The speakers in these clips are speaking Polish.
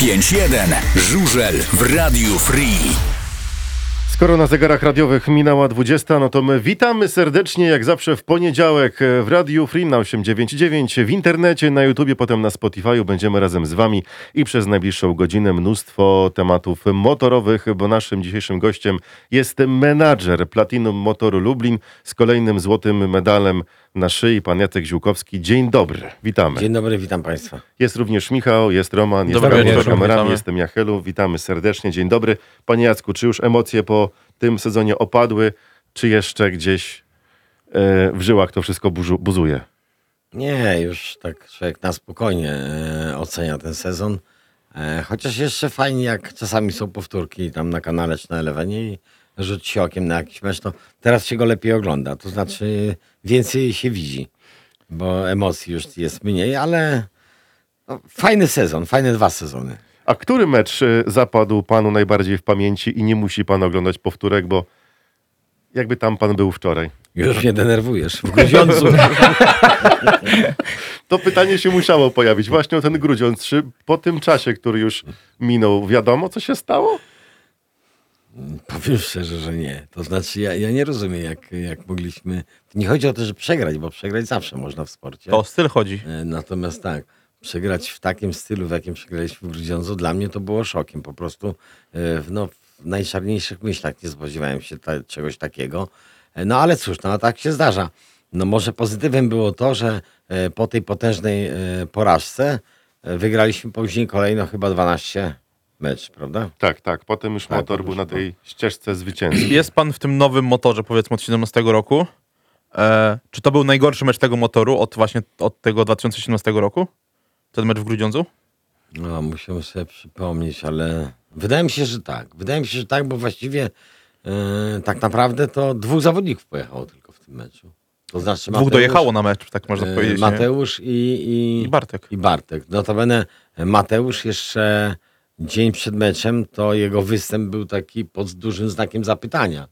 5-1. Żużel w Radiu Free. Skoro na zegarach radiowych minęła 20, no to my witamy serdecznie, jak zawsze w poniedziałek w Radiu Free na 899, w internecie, na YouTubie, potem na Spotify'u. Będziemy razem z Wami i przez najbliższą godzinę mnóstwo tematów motorowych, bo naszym dzisiejszym gościem jest menadżer Platinum Motoru Lublin z kolejnym złotym medalem na szyi, pan Jacek Ziółkowski. Dzień dobry, witamy. Dzień dobry, witam Państwa. Jest również Michał, jest Roman, jest Dobry wieczór, kamerami, witamy. jestem Jachelu. Witamy serdecznie, dzień dobry. Panie Jacku, czy już emocje po tym sezonie opadły, czy jeszcze gdzieś e, w żyłach to wszystko burzu, buzuje? Nie, już tak człowiek na spokojnie e, ocenia ten sezon. E, chociaż jeszcze fajnie, jak czasami są powtórki tam na kanale czy na Elewenie i rzuci się okiem na jakiś mecz, to teraz się go lepiej ogląda. To znaczy więcej się widzi, bo emocji już jest mniej, ale no, fajny sezon, fajne dwa sezony. A który mecz e, zapadł panu najbardziej w pamięci i nie musi pan oglądać powtórek, bo jakby tam pan był wczoraj? Już mnie denerwujesz. W Grudziądzu. To pytanie się musiało pojawić właśnie o ten Grudziądz. Czy po tym czasie, który już minął, wiadomo co się stało? Powiem szczerze, że nie. To znaczy, ja, ja nie rozumiem, jak, jak mogliśmy. Nie chodzi o to, że przegrać, bo przegrać zawsze można w sporcie. To o styl chodzi. E, Natomiast tak, przegrać w takim stylu, w jakim przegraliśmy w Grudziądzu, dla mnie to było szokiem. Po prostu e, w- no, w najczarniejszych myślach nie spodziewałem się ta, czegoś takiego. E, No ale cóż, no tak się zdarza. No może pozytywem było to, że e, po tej potężnej e, porażce e, wygraliśmy później kolejno chyba 12 mecz, prawda? Tak, tak. Potem już Tak, motor był na tej ścieżce zwycięstwa. Jest pan w tym nowym motorze, powiedzmy od 17 roku. E, czy to był najgorszy mecz tego motoru od właśnie od tego 2017 roku? Ten mecz w Grudziądzu? No, musimy sobie przypomnieć, ale wydaje mi się, że tak. Wydaje mi się, że tak, bo właściwie e, tak naprawdę to dwóch zawodników pojechało tylko w tym meczu. To znaczy Dwóch dojechało na mecz, tak można e, powiedzieć. Mateusz i, i, I Bartek. I Bartek. Notabene Mateusz jeszcze dzień przed meczem, to jego występ był taki pod dużym znakiem zapytania.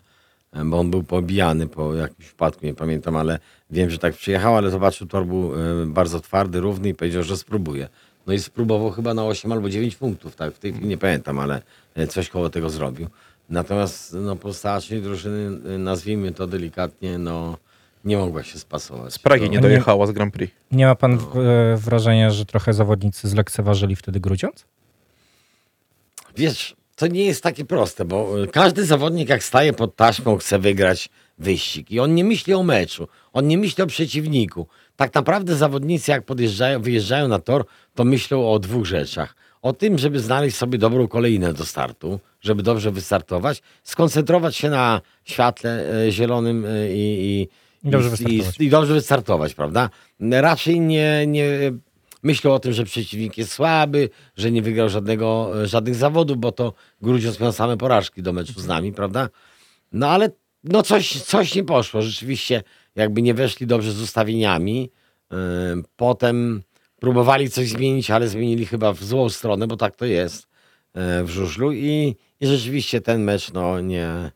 Bo on był pobijany po jakimś wpadku, nie pamiętam, ale wiem, że tak przyjechał, ale zobaczył, tor był e, bardzo twardy, równy i powiedział, że spróbuje. No i spróbował chyba na 8 albo 9 punktów, tak, w tej chwili nie pamiętam, ale e, coś koło tego zrobił. Natomiast no, pozostała część drużyny, e, nazwijmy to delikatnie, no nie mogła się spasować. Z Pragi nie dojechała z Grand Prix. Nie ma pan e, wrażenia, że trochę zawodnicy zlekceważyli wtedy Grudziądz? Wiesz, to nie jest takie proste, bo y, każdy zawodnik jak staje pod taśmą chce wygrać wyścig i on nie myśli o meczu, on nie myśli o przeciwniku. Tak naprawdę zawodnicy jak podjeżdżają, wyjeżdżają na tor, to myślą o dwóch rzeczach. O tym, żeby znaleźć sobie dobrą kolejnę do startu, żeby dobrze wystartować, skoncentrować się na światle e, zielonym e, i, i, I dobrze i dobrze wystartować, prawda? Raczej nie, nie myślą o tym, że przeciwnik jest słaby, że nie wygrał żadnego, żadnych zawodów, bo to Grudziądz miał same porażki do meczu z nami, prawda? No ale no coś, coś nie poszło. Rzeczywiście jakby nie weszli dobrze z ustawieniami. Yy, potem próbowali coś zmienić, ale zmienili chyba w złą stronę, bo tak to jest yy, w żużlu i, i rzeczywiście ten mecz no nie,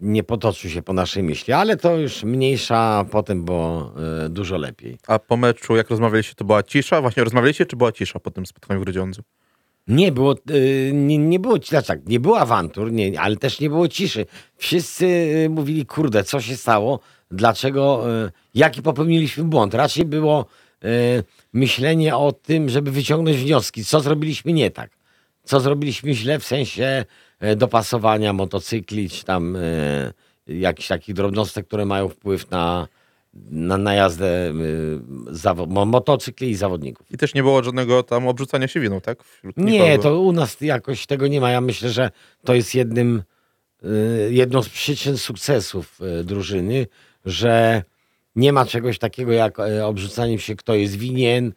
nie potoczył się po naszej myśli, ale to już mniejsza potem było yy, dużo lepiej. A po meczu, jak rozmawialiście, to była cisza? Właśnie rozmawialiście, czy była cisza po tym spotkaniu w Grudziądzu? Nie było, y, nie, nie było, znaczy tak, nie było awantur, nie, ale też nie było ciszy. Wszyscy y, mówili, kurde, co się stało, dlaczego, y, jaki popełniliśmy błąd. Raczej było y, myślenie o tym, żeby wyciągnąć wnioski, co zrobiliśmy nie tak. Co zrobiliśmy źle w sensie y, dopasowania motocykli, czy tam y, jakichś takich drobnostek, które mają wpływ na, na, na jazdę y, mo- motocykli i zawodników. I też nie było żadnego tam obrzucania się winą, tak? Wśród Nie, to u nas jakoś tego nie ma. Ja myślę, że to jest jednym, y, jedną z przyczyn sukcesów y, drużyny, że nie ma czegoś takiego jak y, obrzucanie się, kto jest winien,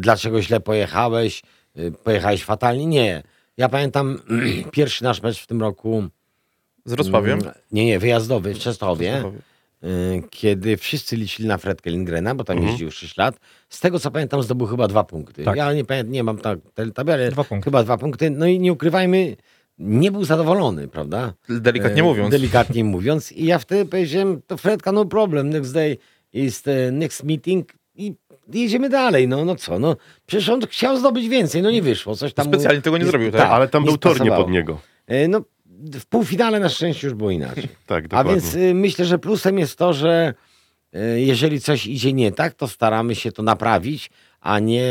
dlaczego źle pojechałeś, pojechałeś fatalnie. Nie. Ja pamiętam pierwszy nasz mecz w tym roku. Z Wrocławiem? mm, Nie, nie, wyjazdowy w Częstochowie Częstochowie. y, kiedy wszyscy liczyli na Fredkę Lindgrena, bo tam Mhm. jeździł 6 lat. Z tego co pamiętam, zdobył chyba dwa punkty. Tak. Ja nie pamiętam, nie mam tak tabeli, Dwa punkty. chyba dwa punkty. No i nie ukrywajmy, nie był zadowolony, prawda? Delikatnie E, mówiąc. Delikatnie mówiąc. I ja wtedy powiedziałem, to Fredka, no problem, next day is the next meeting jedziemy dalej, no, no co, no, przecież on chciał zdobyć więcej, no nie wyszło, coś tam... mu- Specjalnie tego nie zrobił, tak? Ale tam był tor nie spasowało. pod niego. E, No, w półfinale na szczęście już było inaczej. Tak, A dokładnie. więc y, myślę, że plusem jest to, że y, jeżeli coś idzie nie tak, to staramy się to naprawić, a nie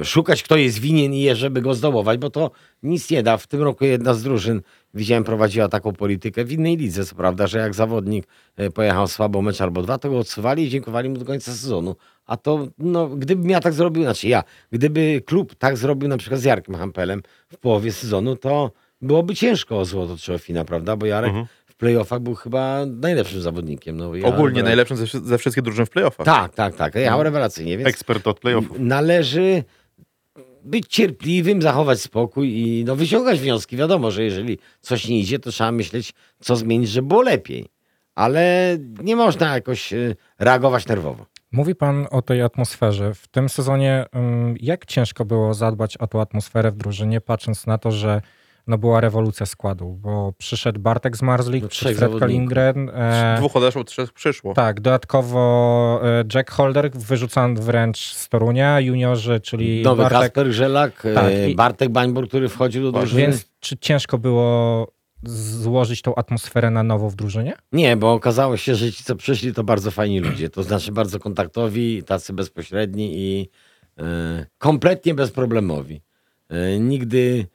y, szukać, kto jest winien i je, żeby go zdołować, bo to nic nie da. W tym roku jedna z drużyn, widziałem, prowadziła taką politykę w innej lidze, co prawda, że jak zawodnik y, pojechał słabo mecz albo dwa, to go odsuwali i dziękowali mu do końca sezonu. A to, no, gdybym ja tak zrobił, znaczy ja, gdyby klub tak zrobił na przykład z Jarkiem Hampelem w połowie sezonu, to byłoby ciężko o złoto Trzofina, prawda? Bo Jarek w playoffach był chyba najlepszym zawodnikiem. No, ja Ogólnie najlepszym ze, ze wszystkich drużyn w playoffach. Tak, tak, tak. Jechał rewelacyjnie, więc Ekspert od playoffów. należy być cierpliwym, zachować spokój i no, wyciągać wnioski. Wiadomo, że jeżeli coś nie idzie, to trzeba myśleć, co zmienić, żeby było lepiej. Ale nie można jakoś y, reagować nerwowo. Mówi pan o tej atmosferze. W tym sezonie jak ciężko było zadbać o tą atmosferę w drużynie, patrząc na to, że no była rewolucja składu, bo przyszedł Bartek z Marzlik, No, trzech Fred. Kalingren. E, Dwóch odeszło, trzech przyszło. tak, dodatkowo e, Jack Holder wyrzucany wręcz z Torunia, juniorzy, czyli Nowy Bartek. Kasper Grzelak, Tak, y, i- Bartek Bańbur, który wchodził do drużyny. Więc czy ciężko było złożyć tą atmosferę na nowo w drużynie? Nie, bo okazało się, że ci, co przyszli, to bardzo fajni ludzie. To znaczy bardzo kontaktowi, tacy bezpośredni i e, kompletnie bezproblemowi. E, nigdy,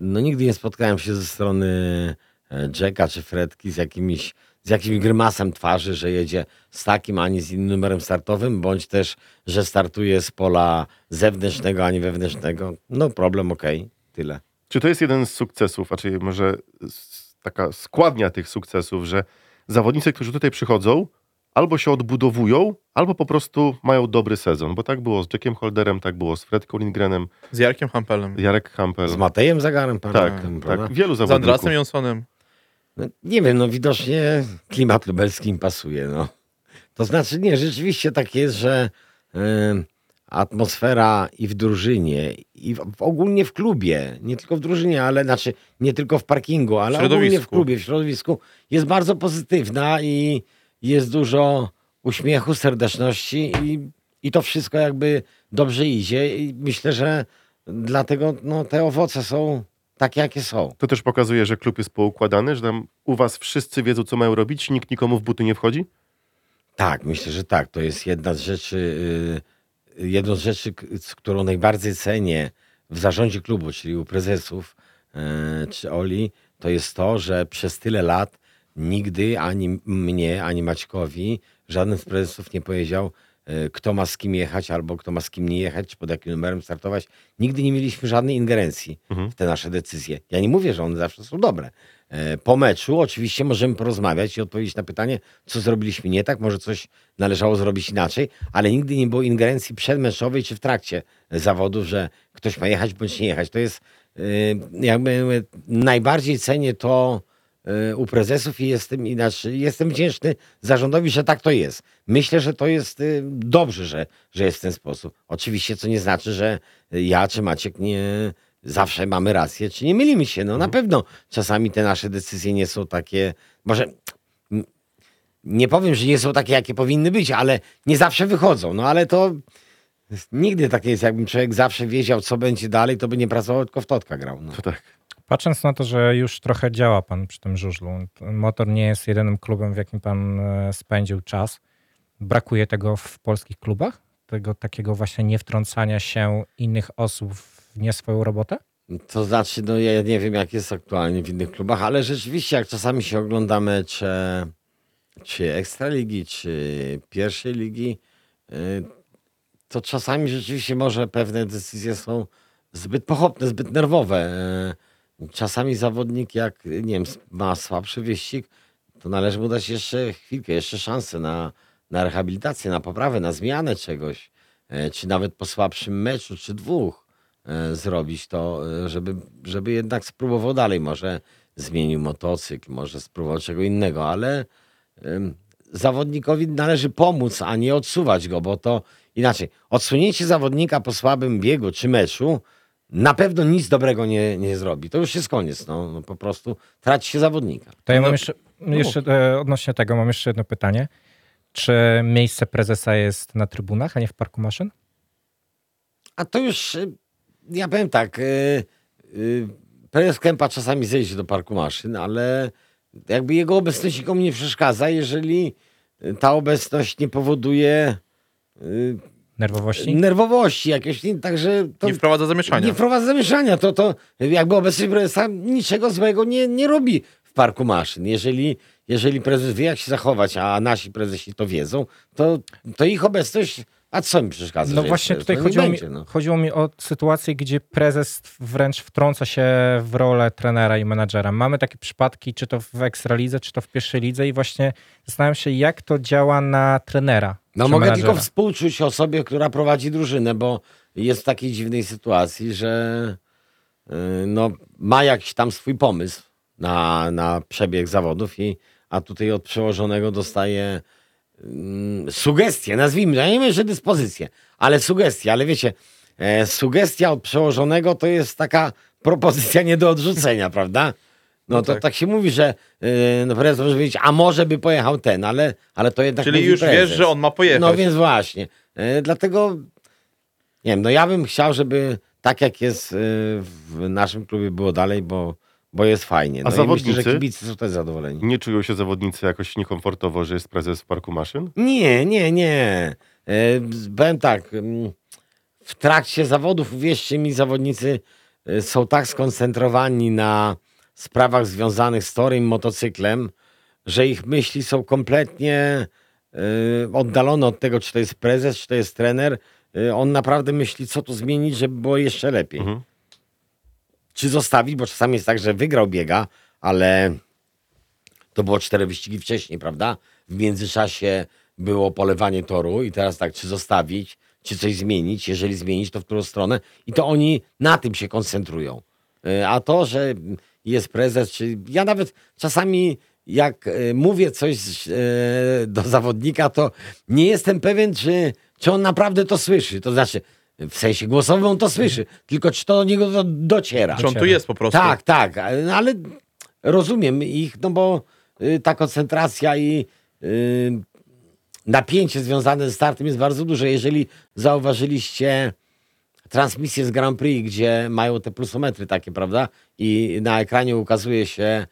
no nigdy nie spotkałem się ze strony e, Jacka czy Fredki z jakimiś z jakimś grymasem twarzy, że jedzie z takim, ani z innym numerem startowym, bądź też, że startuje z pola zewnętrznego, ani wewnętrznego. No problem, okej, tyle. Czy to jest jeden z sukcesów, a czyli może taka składnia tych sukcesów, że zawodnicy, którzy tutaj przychodzą, albo się odbudowują, albo po prostu mają dobry sezon, bo tak było z Jackiem Holderem, tak było z Fred Lindgrenem, Z Jarkiem Hampelem. Jarek Hampel. Z Matejem Zagarem, Tak, pamiętam, prawda? tak, wielu Z zawodników. Andrasem Jonsonem. No, nie wiem, no widocznie klimat lubelski im pasuje, no. To znaczy, nie, rzeczywiście tak jest, że y, atmosfera i w drużynie, i w, w, ogólnie w klubie, nie tylko w drużynie, ale znaczy nie tylko w parkingu, ale ogólnie w klubie, w środowisku jest bardzo pozytywna i jest dużo uśmiechu, serdeczności i, i to wszystko jakby dobrze idzie i myślę, że dlatego no, te owoce są takie, jakie są. To też pokazuje, że klub jest poukładany, że tam u was wszyscy wiedzą, co mają robić, nikt nikomu w buty nie wchodzi? Tak, myślę, że tak. To jest jedna z rzeczy, y, jedną z rzeczy, którą najbardziej cenię w zarządzie klubu, czyli u prezesów y, czy Oli, to jest to, że przez tyle lat nigdy ani mnie, ani Maćkowi żaden z prezesów nie powiedział, y, kto ma z kim jechać, albo kto ma z kim nie jechać, czy pod jakim numerem startować. Nigdy nie mieliśmy żadnej ingerencji w te nasze decyzje. Ja nie mówię, że one zawsze są dobre. E, Po meczu oczywiście możemy porozmawiać i odpowiedzieć na pytanie, co zrobiliśmy nie tak, może coś należało zrobić inaczej, ale nigdy nie było ingerencji przedmeczowej czy w trakcie zawodów, że ktoś ma jechać bądź nie jechać. To jest y, jakby najbardziej cenię to u prezesów i jestem inaczej, jestem wdzięczny zarządowi, że tak to jest. Myślę, że to jest y, dobrze, że, że jest w ten sposób. Oczywiście, co nie znaczy, że ja czy Maciek nie zawsze mamy rację, czy nie mylimy się. No na pewno czasami te nasze decyzje nie są takie, może nie powiem, że nie są takie, jakie powinny być, ale nie zawsze wychodzą. No ale to nigdy tak nie jest. Jakbym człowiek zawsze wiedział, co będzie dalej, to by nie pracował, tylko w totka grał. No. To tak. Patrząc na to, że już trochę działa pan przy tym żużlu, Motor nie jest jedynym klubem, w jakim pan e, spędził czas. Brakuje tego w polskich klubach? Tego takiego właśnie niewtrącania się innych osób w nie swoją robotę? To znaczy, no ja nie wiem, jak jest aktualnie w innych klubach, ale rzeczywiście, jak czasami się ogląda mecze czy Ekstraligi, czy pierwszej ligi, y, to czasami rzeczywiście może pewne decyzje są zbyt pochopne, zbyt nerwowe. Czasami zawodnik, jak nie wiem, ma słabszy wyścig, to należy mu dać jeszcze chwilkę, jeszcze szansę na, na rehabilitację, na poprawę, na zmianę czegoś, y, czy nawet po słabszym meczu, czy dwóch e, zrobić to, e, żeby, żeby jednak spróbował dalej. Może zmienił motocykl, może spróbował czego innego, ale zawodnikowi należy pomóc, a nie odsuwać go, bo to inaczej. Odsunięcie zawodnika po słabym biegu czy meczu na pewno nic dobrego nie, nie zrobi. To już jest koniec. No, no po prostu traci się zawodnika. To ja No, mam jeszcze, jeszcze e, odnośnie tego mam jeszcze jedno pytanie. Czy miejsce prezesa jest na trybunach, a nie w parku maszyn? A to już, y, ja powiem tak, y, prezes Kępa czasami zejdzie do parku maszyn, ale jakby jego obecność nikomu nie przeszkadza, jeżeli ta obecność nie powoduje Nerwowości? nerwowości jakieś, nie, także to Nie wprowadza zamieszania. nie wprowadza zamieszania. To, to jakby obecność prezesa niczego złego nie, nie robi w parku maszyn. Jeżeli, jeżeli prezes wie, jak się zachować, a nasi prezesi to wiedzą, to, to ich obecność, a co mi przeszkadza? No właśnie jest tutaj chodziło, nie mi, będzie, no. chodziło mi o sytuację, gdzie prezes wręcz wtrąca się w rolę trenera i menadżera. Mamy takie przypadki, czy to w Ekstralidze, czy to w pierwszej lidze i właśnie zastanawiam się, jak to działa na trenera. No mogę menadżera. tylko współczuć osobie, która prowadzi drużynę, bo jest w takiej dziwnej sytuacji, że yy, no, ma jakiś tam swój pomysł na, na przebieg zawodów, i, a tutaj od przełożonego dostaje sugestie, nazwijmy, ja nie wiem, że dyspozycję, ale sugestie, ale wiecie, e, sugestia od przełożonego to jest taka propozycja nie do odrzucenia, prawda? No, No to tak. tak. się mówi, że yy, no prezes może powiedzieć, a może by pojechał ten, ale, ale to jednak Czyli już prezes. wiesz, że on ma pojechać. No więc właśnie. E, dlatego nie wiem, no ja bym chciał, żeby tak jak jest e, w naszym klubie było dalej, bo, bo jest fajnie. A No myślę, zawodnicy? że kibice są też zadowoleni. Nie czują się zawodnicy jakoś niekomfortowo, że jest prezes w parku maszyn? Nie, nie, nie. E, powiem tak, mm, w trakcie zawodów, uwierzcie mi, zawodnicy e, są tak skoncentrowani na sprawach związanych z torem, motocyklem, że ich myśli są kompletnie e, oddalone od tego, czy to jest prezes, czy to jest trener. On naprawdę myśli, co tu zmienić, żeby było jeszcze lepiej. Mhm. Czy zostawić, bo czasami jest tak, że wygrał biega, ale to było cztery wyścigi wcześniej, prawda? W międzyczasie było polewanie toru i teraz tak, czy zostawić, czy coś zmienić. Jeżeli zmienić, to w którą stronę. I to oni na tym się koncentrują. E, A to, że jest prezes, czy ja nawet czasami jak e, mówię coś e, do zawodnika, to nie jestem pewien, czy, czy on naprawdę to słyszy. To znaczy, w sensie głosowym on to słyszy, tylko czy to do niego do, dociera. Czy on tu jest po prostu? Tak, tak, ale ale rozumiem ich, no bo y, ta koncentracja i y, napięcie związane ze startem jest bardzo duże. Jeżeli zauważyliście transmisję z Grand Prix, gdzie mają te plusometry takie, prawda? I na ekranie ukazuje się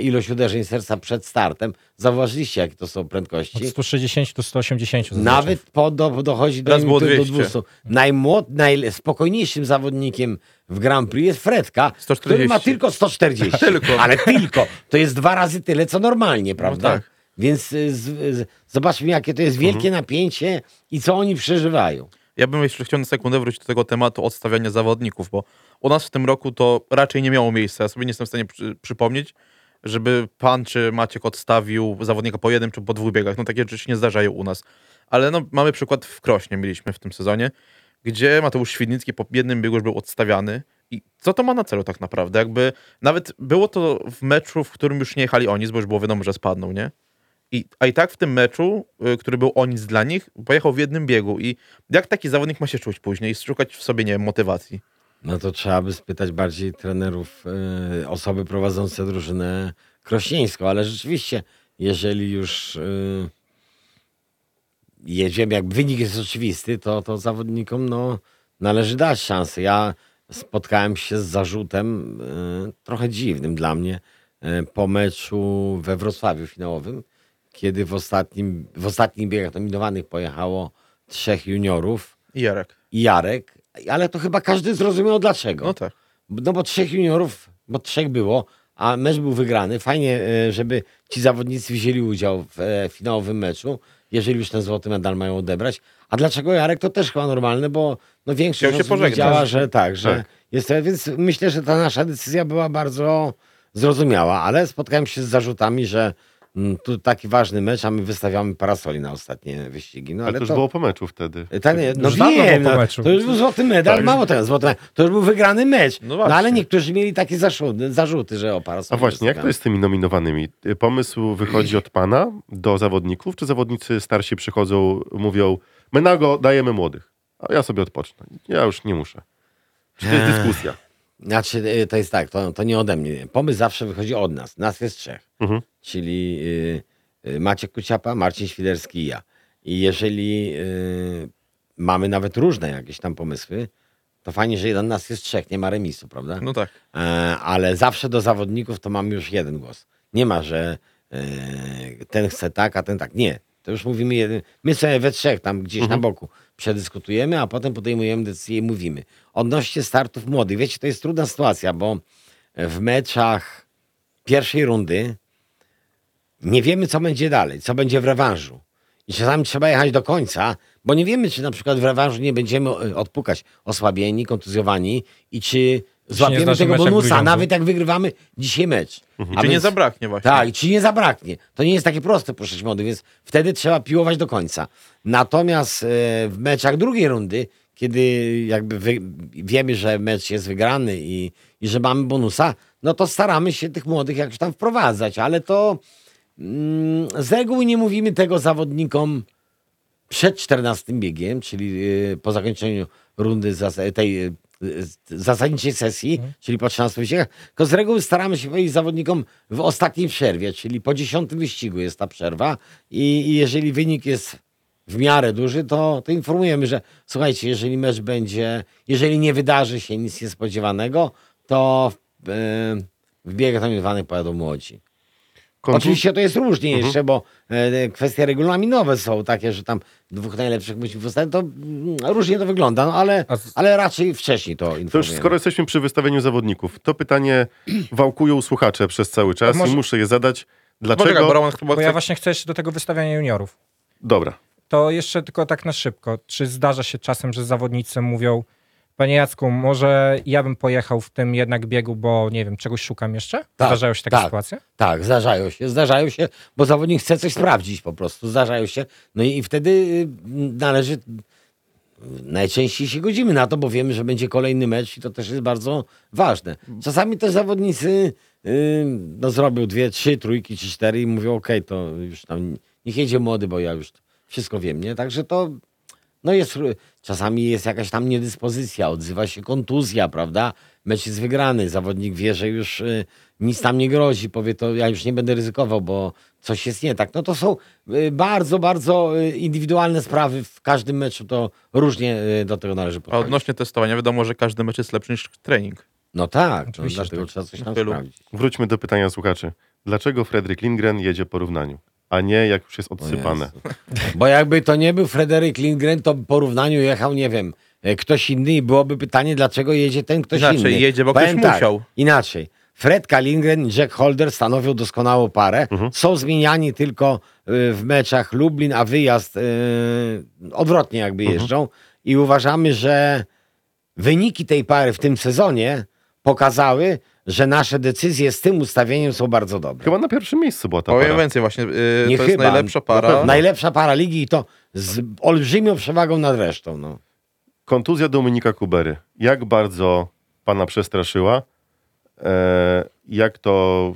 ilość uderzeń serca przed startem. Zauważyliście, jakie to są Od prędkości? 160 do 180 zazwyczaj. Nawet po, do, dochodzi do, było do 200. 200. Najmłod, najspokojniejszym zawodnikiem w Grand Prix jest Fredka, 140. który ma tylko 140. Tylko. Ale tylko. To jest dwa razy tyle, co normalnie, prawda? tak. Więc y, z, z, zobaczmy, jakie to jest wielkie napięcie i co oni przeżywają. Ja bym jeszcze chciał na sekundę wrócić do tego tematu odstawiania zawodników, bo u nas w tym roku to raczej nie miało miejsca. Ja sobie nie jestem w stanie przy, przypomnieć, żeby pan czy Maciek odstawił zawodnika po jednym czy po dwóch biegach. No takie rzeczy się nie zdarzają u nas. Ale no, mamy przykład w Krośnie mieliśmy w tym sezonie, gdzie Mateusz Świdnicki po jednym biegu już był odstawiany. I co to ma na celu tak naprawdę? Jakby nawet było to w meczu, w którym już nie jechali oni, bo już było wiadomo, że spadną, nie? I, a i tak w tym meczu, y, który był o nic dla nich, pojechał w jednym biegu. I jak taki zawodnik ma się czuć później? Szukać w sobie, nie wiem, motywacji. No to trzeba by spytać bardziej trenerów, y, osoby prowadzące drużynę krośnieńską, ale rzeczywiście, jeżeli już y, jedziemy, jak wynik jest oczywisty, to, to zawodnikom no, należy dać szansę. Ja spotkałem się z zarzutem y, trochę dziwnym dla mnie y, po meczu we Wrocławiu finałowym, kiedy w, ostatnim, w ostatnich biegach nominowanych pojechało trzech juniorów I Jarek. i Jarek, ale to chyba każdy zrozumiał dlaczego. No tak. No bo trzech juniorów, bo trzech było, a mecz był wygrany. Fajnie, e, żeby ci zawodnicy wzięli udział w e, finałowym meczu, jeżeli już ten złoty medal mają odebrać. A dlaczego Jarek? To też chyba normalne, bo no większość Chciał się wiedziała, że tak, że Tak. jest to, więc myślę, że ta nasza decyzja była bardzo zrozumiała, ale spotkałem się z zarzutami, że tu taki ważny mecz, a my wystawiamy parasoli na ostatnie wyścigi. No, Ale ale to już to, było po meczu wtedy. tak, nie, no Już wiem, było po no, meczu. to już był złoty medal, Tak. mało tego, złoty medal. To już był wygrany mecz. No No, ale niektórzy mieli takie zarzuty, zarzuty że o parasol. A właśnie, jak to jest z tymi nominowanymi? Y, Pomysł wychodzi od pana do zawodników, czy zawodnicy starsi przychodzą, mówią, Menago, dajemy młodych, a ja sobie odpocznę. Ja już nie muszę. Czy to jest Eee. dyskusja? Znaczy, y, to jest tak, to, to nie ode mnie. Pomysł zawsze wychodzi od nas. Nas jest trzech. Mhm. Czyli y, y, Maciek Kuciapa, Marcin Świderski i ja. I jeżeli y, mamy nawet różne jakieś tam pomysły, to fajnie, że jeden nas jest trzech, nie ma remisu, prawda? No tak. E, ale zawsze do zawodników to mamy już jeden głos. Nie ma, że e, ten chce tak, a ten tak. Nie. To już mówimy jeden. My sobie we trzech tam gdzieś na boku przedyskutujemy, a potem podejmujemy decyzję i mówimy. Odnośnie startów młodych. Wiecie, to jest trudna sytuacja, bo w meczach pierwszej rundy nie wiemy, co będzie dalej, co będzie w rewanżu. I czasami trzeba jechać do końca, bo nie wiemy, czy na przykład w rewanżu nie będziemy e, odpukać osłabieni, kontuzjowani i czy złapiemy tego bonusa, nawet jak wygrywamy dzisiaj mecz. A Czy nie więc- zabraknie właśnie. tak, i ci nie zabraknie. To nie jest takie proste puszczać młody, więc wtedy trzeba piłować do końca. Natomiast e, w meczach drugiej rundy, kiedy jakby wy, wiemy, że mecz jest wygrany i, i że mamy bonusa, no to staramy się tych młodych jakoś tam wprowadzać, ale to mm, z reguły nie mówimy tego zawodnikom przed 14 biegiem, czyli y, po zakończeniu rundy zas- tej zasadniczej sesji, czyli po 13 wyścigach, tylko z reguły staramy się powiedzieć zawodnikom w ostatniej przerwie, czyli po 10 wyścigu jest ta przerwa i, i jeżeli wynik jest w miarę duży, to, to informujemy, że słuchajcie, jeżeli mecz będzie, jeżeli nie wydarzy się nic niespodziewanego, to w, y, w biegach tam pojadą młodzi. Kontu- Oczywiście to jest różnie jeszcze, bo e, kwestie regulaminowe są takie, że tam dwóch najlepszych musi zostać. To mm, różnie to wygląda, no ale, z- ale raczej wcześniej to To już informujemy. skoro jesteśmy przy wystawieniu zawodników, to pytanie wałkują słuchacze przez cały czas może- i muszę je zadać. Dlaczego? bo Roman chyba Bo ja właśnie chcę jeszcze do tego wystawiania juniorów. Dobra. To jeszcze tylko tak na szybko. Czy zdarza się czasem, że zawodnicy mówią, panie Jacku, może ja bym pojechał w tym jednak biegu, bo nie wiem, czegoś szukam jeszcze? Tak, Zdarzają się takie tak. sytuacje? Tak, zdarzają się, zdarzają się, bo zawodnik chce coś sprawdzić po prostu, zdarzają się. No i, wtedy y, należy, najczęściej się godzimy na to, bo wiemy, że będzie kolejny mecz i to też jest bardzo ważne. Czasami też zawodnicy y, no, zrobią dwie, trzy trójki czy cztery i mówią, okej, to już tam niech jedzie młody, bo ja już wszystko wiem, nie? Także to no jest, czasami jest jakaś tam niedyspozycja, odzywa się kontuzja, prawda? Mecz jest wygrany, zawodnik wie, że już y, nic tam nie grozi, powie to ja już nie będę ryzykował, bo coś jest nie tak. No to są y, bardzo, bardzo y, indywidualne sprawy. W każdym meczu to różnie y, do tego należy A podchodzić. odnośnie testowania, wiadomo, że każdy mecz jest lepszy niż trening. No tak, no, Oczywiście, że dlatego tak. trzeba coś tam Tylu. sprawdzić. Wróćmy do pytania słuchaczy. Dlaczego Fredrik Lindgren jedzie po równaniu, a nie jak już jest odsypane? Bo jakby to nie był Frederick Lindgren, to w porównaniu jechał, nie wiem, e, ktoś inny i byłoby pytanie, dlaczego jedzie ten ktoś Inaczej, inny. jedzie, bo Powiem ktoś musiał. Inaczej. Fredka Lindgren i Jack Holder stanowią doskonałą parę. Są zmieniani tylko y, w meczach Lublin, a wyjazd y, odwrotnie jakby jeżdżą. I uważamy, że wyniki tej pary w tym sezonie pokazały, że nasze decyzje z tym ustawieniem są bardzo dobre. Chyba na pierwszym miejscu była ta Powiem para. więcej właśnie, yy, Nie to jest chyba. najlepsza Na para. pewno. Najlepsza para ligi i to z olbrzymią przewagą nad resztą. No. Kontuzja Dominika Kubery. Jak bardzo pana przestraszyła? E, jak to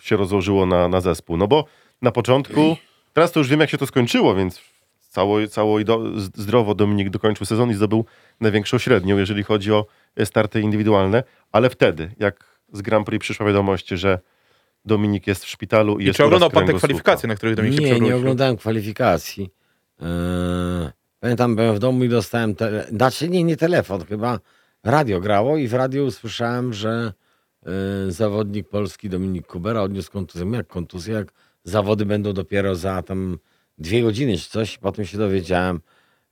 się rozłożyło na, na zespół? No bo na początku, teraz to już wiem jak się to skończyło, więc cało, cało i do, zdrowo Dominik dokończył sezon i zdobył największą średnią, jeżeli chodzi o starty indywidualne, ale wtedy, jak z Grand Prix przyszła wiadomość, że Dominik jest w szpitalu i, I jest czy oglądał pan te kwalifikacje, na których Dominik się Nie, przewrócił? nie oglądałem kwalifikacji. Eee, pamiętam, byłem w domu i dostałem, tele... znaczy nie, nie telefon, chyba radio grało i w radiu usłyszałem, że e, zawodnik polski Dominik Kubera odniósł kontuzję. Jak kontuzję, jak zawody będą dopiero za tam dwie godziny czy coś. Potem się dowiedziałem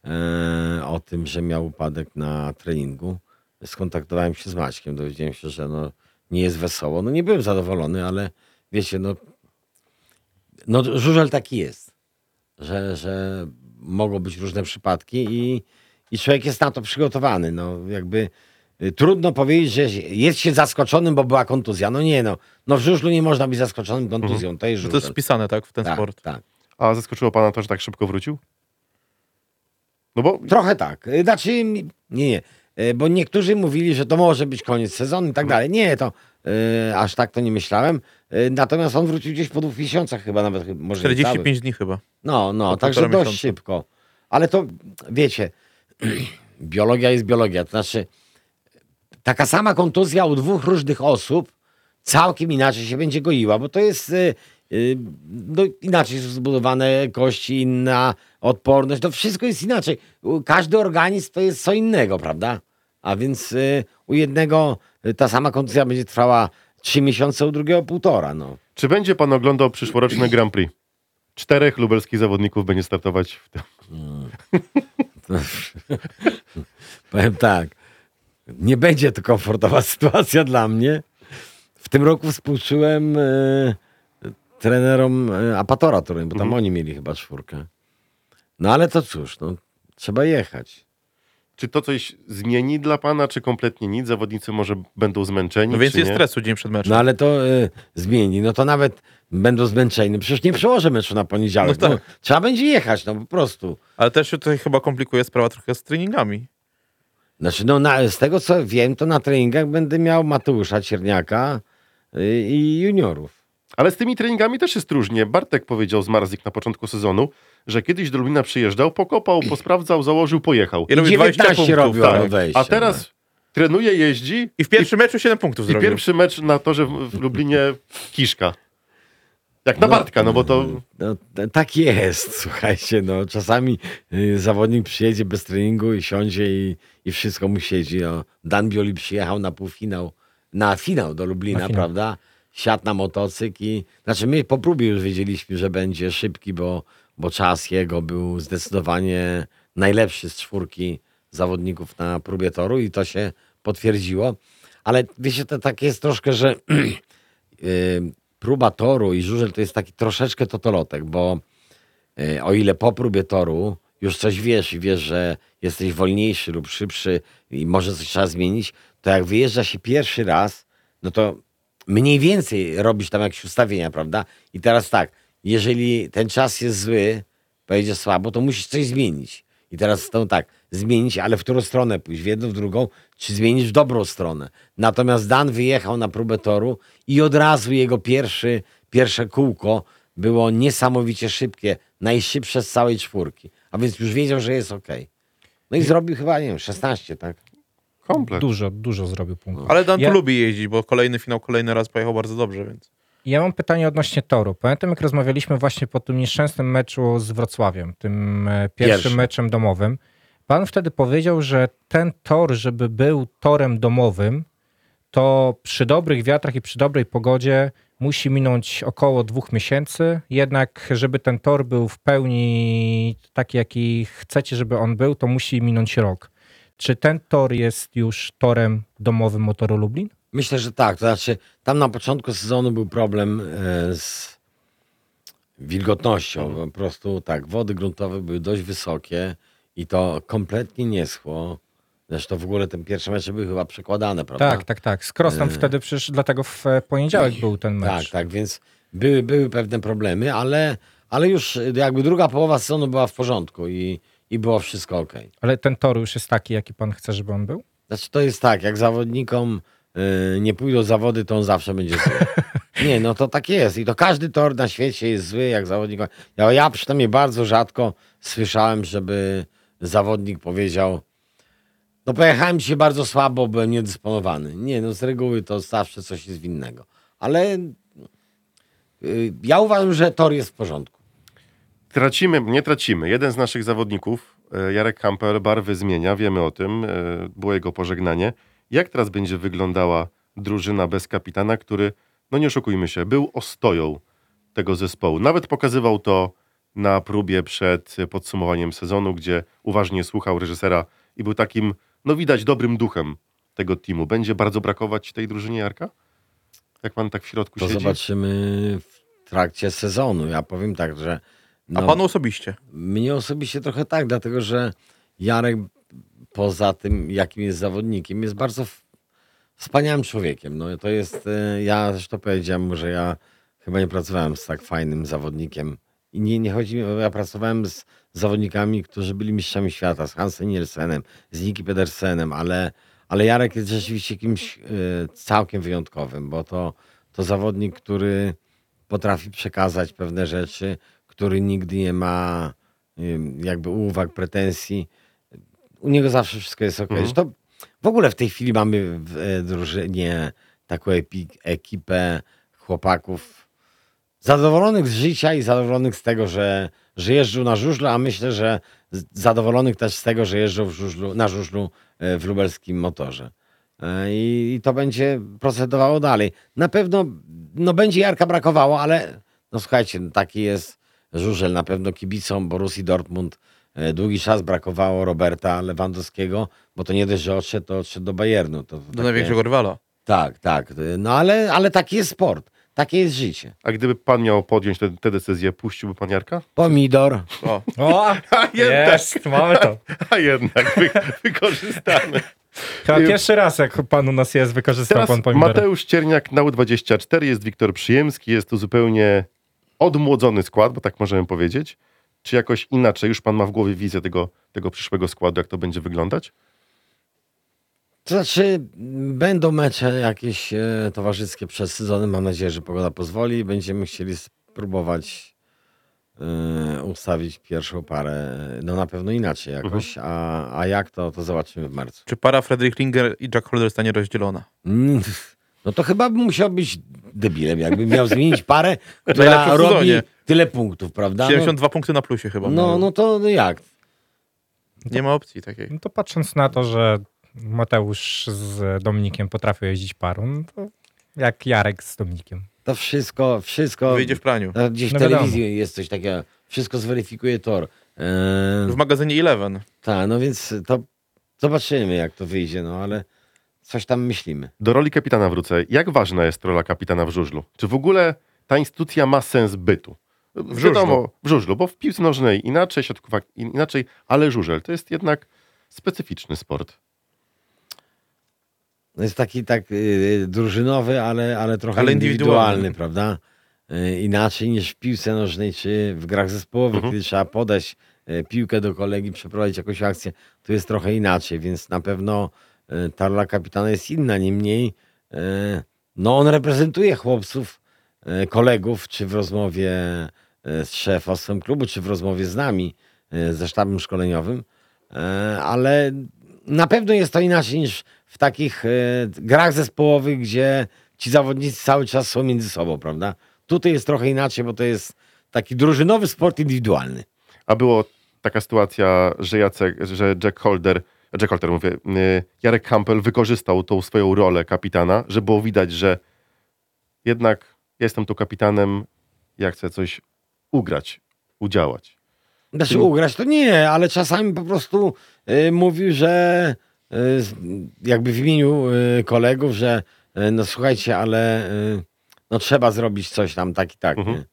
e, o tym, że miał upadek na treningu. Skontaktowałem się z Maćkiem, dowiedziałem się, że no, nie jest wesoło. No nie byłem zadowolony, ale wiecie, no no, żużel taki jest, że, że mogą być różne przypadki i, i człowiek jest na to przygotowany. No, jakby y, trudno powiedzieć, że jest się zaskoczonym, bo była kontuzja. No nie, no. No w żużlu nie można być zaskoczonym kontuzją. To jest Że żużel. to jest wpisane, tak, w ten tak, sport. tak. A zaskoczyło pana to, że tak szybko wrócił? No bo Trochę tak. Znaczy, nie, nie. Y, Bo niektórzy mówili, że to może być koniec sezonu i tak dalej. Nie, to y, aż tak to nie myślałem. Y, natomiast on wrócił gdzieś po dwóch miesiącach chyba nawet. chyba- Może nie 45 całych. dni chyba. No, no, Po także dość miesiąca. szybko. Ale to, wiecie, biologia jest biologia. To znaczy, taka sama kontuzja u dwóch różnych osób całkiem inaczej się będzie goiła, bo to jest y, no, inaczej są zbudowane kości, inna odporność, to wszystko jest inaczej. Każdy organizm to jest co innego, prawda? A więc y, u jednego y, ta sama kontuzja będzie trwała 3 miesiące, u drugiego półtora. No. Czy będzie pan oglądał przyszłoroczny Grand Prix? Czterech lubelskich zawodników będzie startować w tym. Powiem tak, nie będzie to komfortowa sytuacja dla mnie. W tym roku współczułem e, trenerom e, Apatora Torun, bo tam Mhm. oni mieli chyba czwórkę. No ale to cóż, no, trzeba jechać. Czy to coś zmieni dla pana, czy kompletnie nic? Zawodnicy może będą zmęczeni, No więcej nie? stresu dzień przed meczem. No ale to e, zmieni. No to nawet będą zmęczeni. No Przecież nie przełożę meczu na poniedziałek. No No tak. trzeba będzie jechać, no po prostu. Ale też się tutaj chyba komplikuje sprawa trochę z treningami. Znaczy, no na, z tego co wiem, to na treningach będę miał Mateusza Cierniaka y, i juniorów. Ale z tymi treningami też jest różnie. Bartek powiedział z Marzik na początku sezonu, że kiedyś do Lublina przyjeżdżał, pokopał, posprawdzał, założył, pojechał. I robi 20 19 punktów. robił tak. ale wejścia. A teraz trenuje, jeździ I w pierwszym meczu 7 punktów i zrobił. pierwszy mecz na torze w, w Lublinie kiszka. Jak na Bartka, no bo to... No, tak jest, słuchajcie, no czasami y, zawodnik przyjedzie bez treningu i siądzie i, i wszystko mu siedzi. No. Dan Bioli przyjechał na półfinał, na finał do Lublina, Na finał. prawda? Siadł na motocykl i... Znaczy my po próbie już wiedzieliśmy, że będzie szybki, bo, bo czas jego był zdecydowanie najlepszy z czwórki zawodników na próbie toru i to się potwierdziło. Ale wiecie, to tak jest troszkę, że y, próba toru i żużel to jest taki troszeczkę totolotek, bo y, o ile po próbie toru już coś wiesz i wiesz, że jesteś wolniejszy lub szybszy i może coś trzeba zmienić, to jak wyjeżdża się pierwszy raz, no to mniej więcej robisz tam jakieś ustawienia, prawda? I teraz tak, jeżeli ten czas jest zły, pojedzie słabo, to musisz coś zmienić. I teraz to tak, zmienić, ale w którą stronę pójść? W jedną, w drugą, czy zmienić w dobrą stronę? Natomiast Dan wyjechał na próbę toru i od razu jego pierwszy, pierwsze kółko było niesamowicie szybkie, najszybsze z całej czwórki. A więc już wiedział, że jest ok. No i zrobił chyba, nie wiem, 16, tak? Komplet. Dużo, dużo zrobił punktów. Ale Dan Ja- tu lubi jeździć, bo kolejny finał, kolejny raz pojechał bardzo dobrze, więc. Ja mam pytanie odnośnie toru. Pamiętam, jak rozmawialiśmy właśnie po tym nieszczęsnym meczu z Wrocławiem, tym e, pierwszym Pierwszy. meczem domowym. Pan wtedy powiedział, że ten tor, żeby był torem domowym, to przy dobrych wiatrach i przy dobrej pogodzie musi minąć około dwóch miesięcy. Jednak, żeby ten tor był w pełni taki, jaki chcecie, żeby on był, to musi minąć rok. Czy ten tor jest już torem domowym Motoru Lublin? Myślę, że tak. To znaczy, tam na początku sezonu był problem e, z wilgotnością. Po prostu tak, wody gruntowe były dość wysokie i to kompletnie nie schło. Zresztą w ogóle ten pierwsze mecze były chyba przekładane, prawda? Tak, tak, tak. Z Krosnem wtedy przecież dlatego w e, poniedziałek był ten mecz. Tak, tak, więc były, były pewne problemy, ale, ale już jakby druga połowa sezonu była w porządku i, i było wszystko ok. Ale ten tor już jest taki, jaki pan chce, żeby on był? Znaczy to jest tak, jak zawodnikom y, nie pójdą zawody, to on zawsze będzie zły. Nie, no to tak jest. I to każdy tor na świecie jest zły, jak zawodnik. Ja, ja przynajmniej bardzo rzadko słyszałem, żeby zawodnik powiedział no pojechałem dzisiaj bardzo słabo, byłem niedysponowany. Nie, no z reguły to zawsze coś jest winnego. Ale y, ja uważam, że tor jest w porządku. Tracimy, nie tracimy. Jeden z naszych zawodników, e, Jarek Kamper, barwy zmienia, wiemy o tym, e, było jego pożegnanie. Jak teraz będzie wyglądała drużyna bez kapitana, który, no nie oszukujmy się, był ostoją tego zespołu. Nawet pokazywał to na próbie przed podsumowaniem sezonu, gdzie uważnie słuchał reżysera i był takim, no widać, dobrym duchem tego teamu. Będzie bardzo brakować tej drużynie Jarka? Jak pan tak w środku To siedzi? zobaczymy w trakcie sezonu. Ja powiem tak, że A no, panu osobiście. Mnie osobiście trochę tak, dlatego że Jarek poza tym, jakim jest zawodnikiem, jest bardzo wspaniałym człowiekiem. No to jest, e, ja zresztą powiedziałem mu, że ja chyba nie pracowałem z tak fajnym zawodnikiem. I nie, nie chodzi mi ja pracowałem z zawodnikami, którzy byli mistrzami świata, z Hansem Nielsenem, z Niki Pedersenem, ale, ale Jarek jest rzeczywiście kimś e, całkiem wyjątkowym, bo to, to zawodnik, który potrafi przekazać pewne rzeczy, który nigdy nie ma jakby uwag, pretensji. U niego zawsze wszystko jest ok. Mhm. Zresztą w ogóle w tej chwili mamy w e, drużynie taką ekipę chłopaków zadowolonych z życia i zadowolonych z tego, że, że jeżdżą na żużlu, a myślę, że zadowolonych też z tego, że jeżdżą w żużlu, na żużlu e, w lubelskim motorze. E, I, I to będzie procedowało dalej. Na pewno no, będzie Jarka brakowało, ale no słuchajcie, no, taki jest żużel. Na pewno kibicom Borussii Dortmund e, długi czas brakowało Roberta Lewandowskiego, bo to nie dość, że odszedł, to odszedł do Bayernu. To, Do takie- największego rywala. Tak, tak. No ale, ale taki jest sport. Takie jest życie. A gdyby pan miał podjąć tę decyzję, puściłby pan Jarka? Pomidor. O, O, jednak. jest, mamy to. A jednak wy, wykorzystany. Chyba pierwszy raz, jak pan u nas jest, wykorzystał Teraz pan pomidor. Mateusz Cierniak, Nau 24, jest Wiktor Przyjemski, jest to zupełnie odmłodzony skład, bo tak możemy powiedzieć. Czy jakoś inaczej? Już pan ma w głowie wizję tego, tego przyszłego składu, jak to będzie wyglądać? To znaczy, będą mecze jakieś e, towarzyskie przed sezonem. Mam nadzieję, że pogoda pozwoli. Będziemy chcieli spróbować e, ustawić pierwszą parę. No na pewno inaczej jakoś. A, a jak to, to zobaczymy w marcu. czy para Frederick Linger i Jack Holder zostanie rozdzielona? Mm, No to chyba bym musiał być debilem, jakbym miał zmienić parę, która robi sezonie. tyle punktów, prawda? No, 72 punkty na plusie chyba. no, no to no jak? Nie ma opcji takiej. No to patrząc na to, że Mateusz z Dominikiem potrafią jeździć parą, no to jak Jarek z Dominikiem. To wszystko, wszystko... Wyjdzie w praniu. No, Gdzieś w No wiadomo. telewizji jest coś takiego. Wszystko zweryfikuje tor. Eee, W magazynie Eleven. tak, no więc to zobaczymy, jak to wyjdzie, no ale coś tam myślimy. Do roli kapitana wrócę. Jak ważna jest rola kapitana w żużlu? Czy w ogóle ta instytucja ma sens bytu? W żużlu. w żużlu, bo w piłce nożnej inaczej, siatkówka inaczej, ale żużel to jest jednak specyficzny sport. No jest taki tak yy, drużynowy, ale, ale trochę Ale indywidualny, indywidualny. prawda? Yy, inaczej niż w piłce nożnej czy w grach zespołowych, Mhm. kiedy trzeba podać yy, piłkę do kolegi, przeprowadzić jakąś akcję, to jest trochę inaczej, więc na pewno yy, ta rola kapitana jest inna. Niemniej, yy, no on reprezentuje chłopców, yy, kolegów, czy w rozmowie z szefostwem klubu, czy w rozmowie z nami, ze sztabem szkoleniowym, ale na pewno jest to inaczej niż w takich e, grach zespołowych, gdzie ci zawodnicy cały czas są między sobą, prawda? Tutaj jest trochę inaczej, bo to jest taki drużynowy sport indywidualny. A było taka sytuacja, że Jacek, że Jack Holder, Jack Holder mówię, y, Jarek Campbell wykorzystał tą swoją rolę kapitana, że było widać, że jednak jestem tu kapitanem, ja chcę coś ugrać, udziałać. Znaczy ugrać to nie, ale czasami po prostu y, mówił, że y, jakby w imieniu y, kolegów, że y, no słuchajcie, ale y, no trzeba zrobić coś tam tak i tak. Mhm.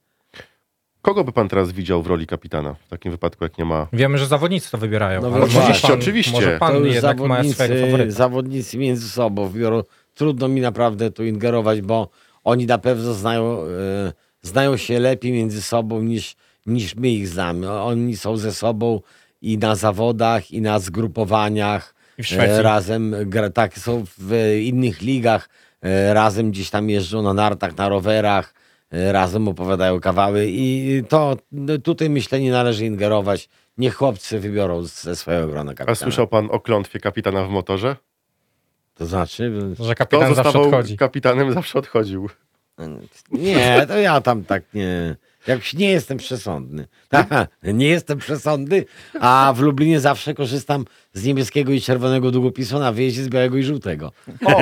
Kogo by pan teraz widział w roli kapitana w takim wypadku, jak nie ma Wiemy, że zawodnicy to wybierają. No ale oczywiście, może pan, oczywiście. Może pan już jednak ma swojego zawodnicy, faworyta. zawodnicy między sobą biorą. Trudno mi naprawdę tu ingerować, bo oni na pewno znają, e, znają się lepiej między sobą niż, niż my ich znamy. Oni są ze sobą i na zawodach, i na zgrupowaniach. I w Szwecji. E, razem, gra, tak, są w innych ligach. E, razem gdzieś tam jeżdżą na nartach, na rowerach. Razem opowiadają kawały i to tutaj myślę nie należy ingerować. Niech chłopcy wybiorą ze swojego grona kapitana. A słyszał pan o klątwie kapitana w motorze? To znaczy, Że kapitan zawsze odchodzi. kapitanem, zawsze odchodził. nie, to ja tam tak nie. Jak nie jestem przesądny. Nie jestem przesądny, a w Lublinie zawsze korzystam z niebieskiego i czerwonego długopisu na wyjeździe z białego i żółtego. O,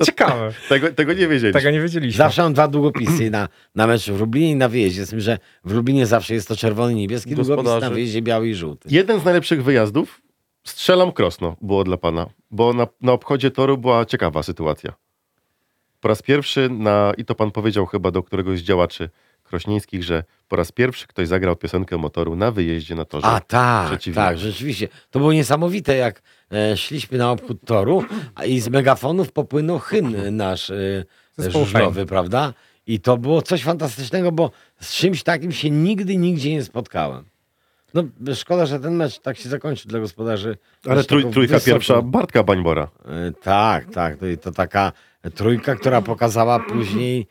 ciekawe. Tego, tego nie wiedzieliśmy. Tego nie wiedzieliśmy. Zawsze mam dwa długopisy na, na meczu w Lublinie i na wyjeździe. Z tym, że w Lublinie zawsze jest to czerwony i niebieski długopis, na Gospodarzy. wyjeździe biały i żółty. Jeden z najlepszych wyjazdów, strzelam krosno, było dla pana, bo na, na obchodzie toru była ciekawa sytuacja. Po raz pierwszy, na, i to pan powiedział chyba do któregoś z działaczy krośnieńskich, że po raz pierwszy ktoś zagrał piosenkę motoru na wyjeździe na torze. A tak, tak, rzeczywiście. To było niesamowite, jak e, szliśmy na obchód toru a i z megafonów popłynął hymn nasz e, żużlowy, prawda? I to było coś fantastycznego, bo z czymś takim się nigdy, nigdzie nie spotkałem. No szkoda, że ten mecz tak się zakończył dla gospodarzy. Ale trój, trójka wysoko. pierwsza Bartka Bańbora. E, Tak, tak. To, to taka trójka, która pokazała później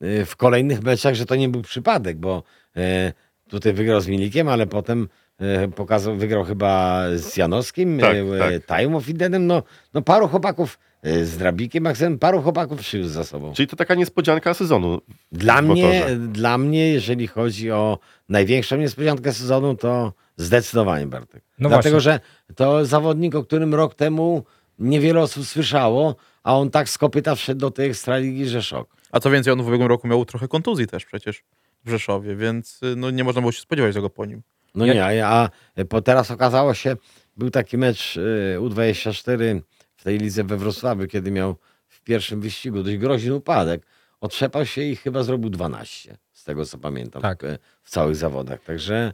w kolejnych meczach, że to nie był przypadek, bo e, tutaj wygrał z Milikiem, ale potem e, pokazał, wygrał chyba z Janowskim, Tak, tak. Time of Edenem, no, no paru chłopaków z Drabikiem, Maksem, paru chłopaków przywiózł za sobą. Czyli to taka niespodzianka sezonu. Dla mnie, dla mnie, jeżeli chodzi o największą niespodziankę sezonu, to zdecydowanie Bartek. No Dlatego, właśnie. że to zawodnik, o którym rok temu niewiele osób słyszało, a on tak z kopyta wszedł do tej Ekstraligi, że szok. A co więcej, on w ubiegłym roku miał trochę kontuzji też przecież w Rzeszowie, więc y, no, nie można było się spodziewać tego po nim. No Jak- nie, a, a po teraz okazało się, był taki mecz y, U24 w tej lidze we Wrocławiu, kiedy miał w pierwszym wyścigu dość groźny upadek. Otrzepał się i chyba zrobił 12, z tego co pamiętam, Tak. w, w całych zawodach. Także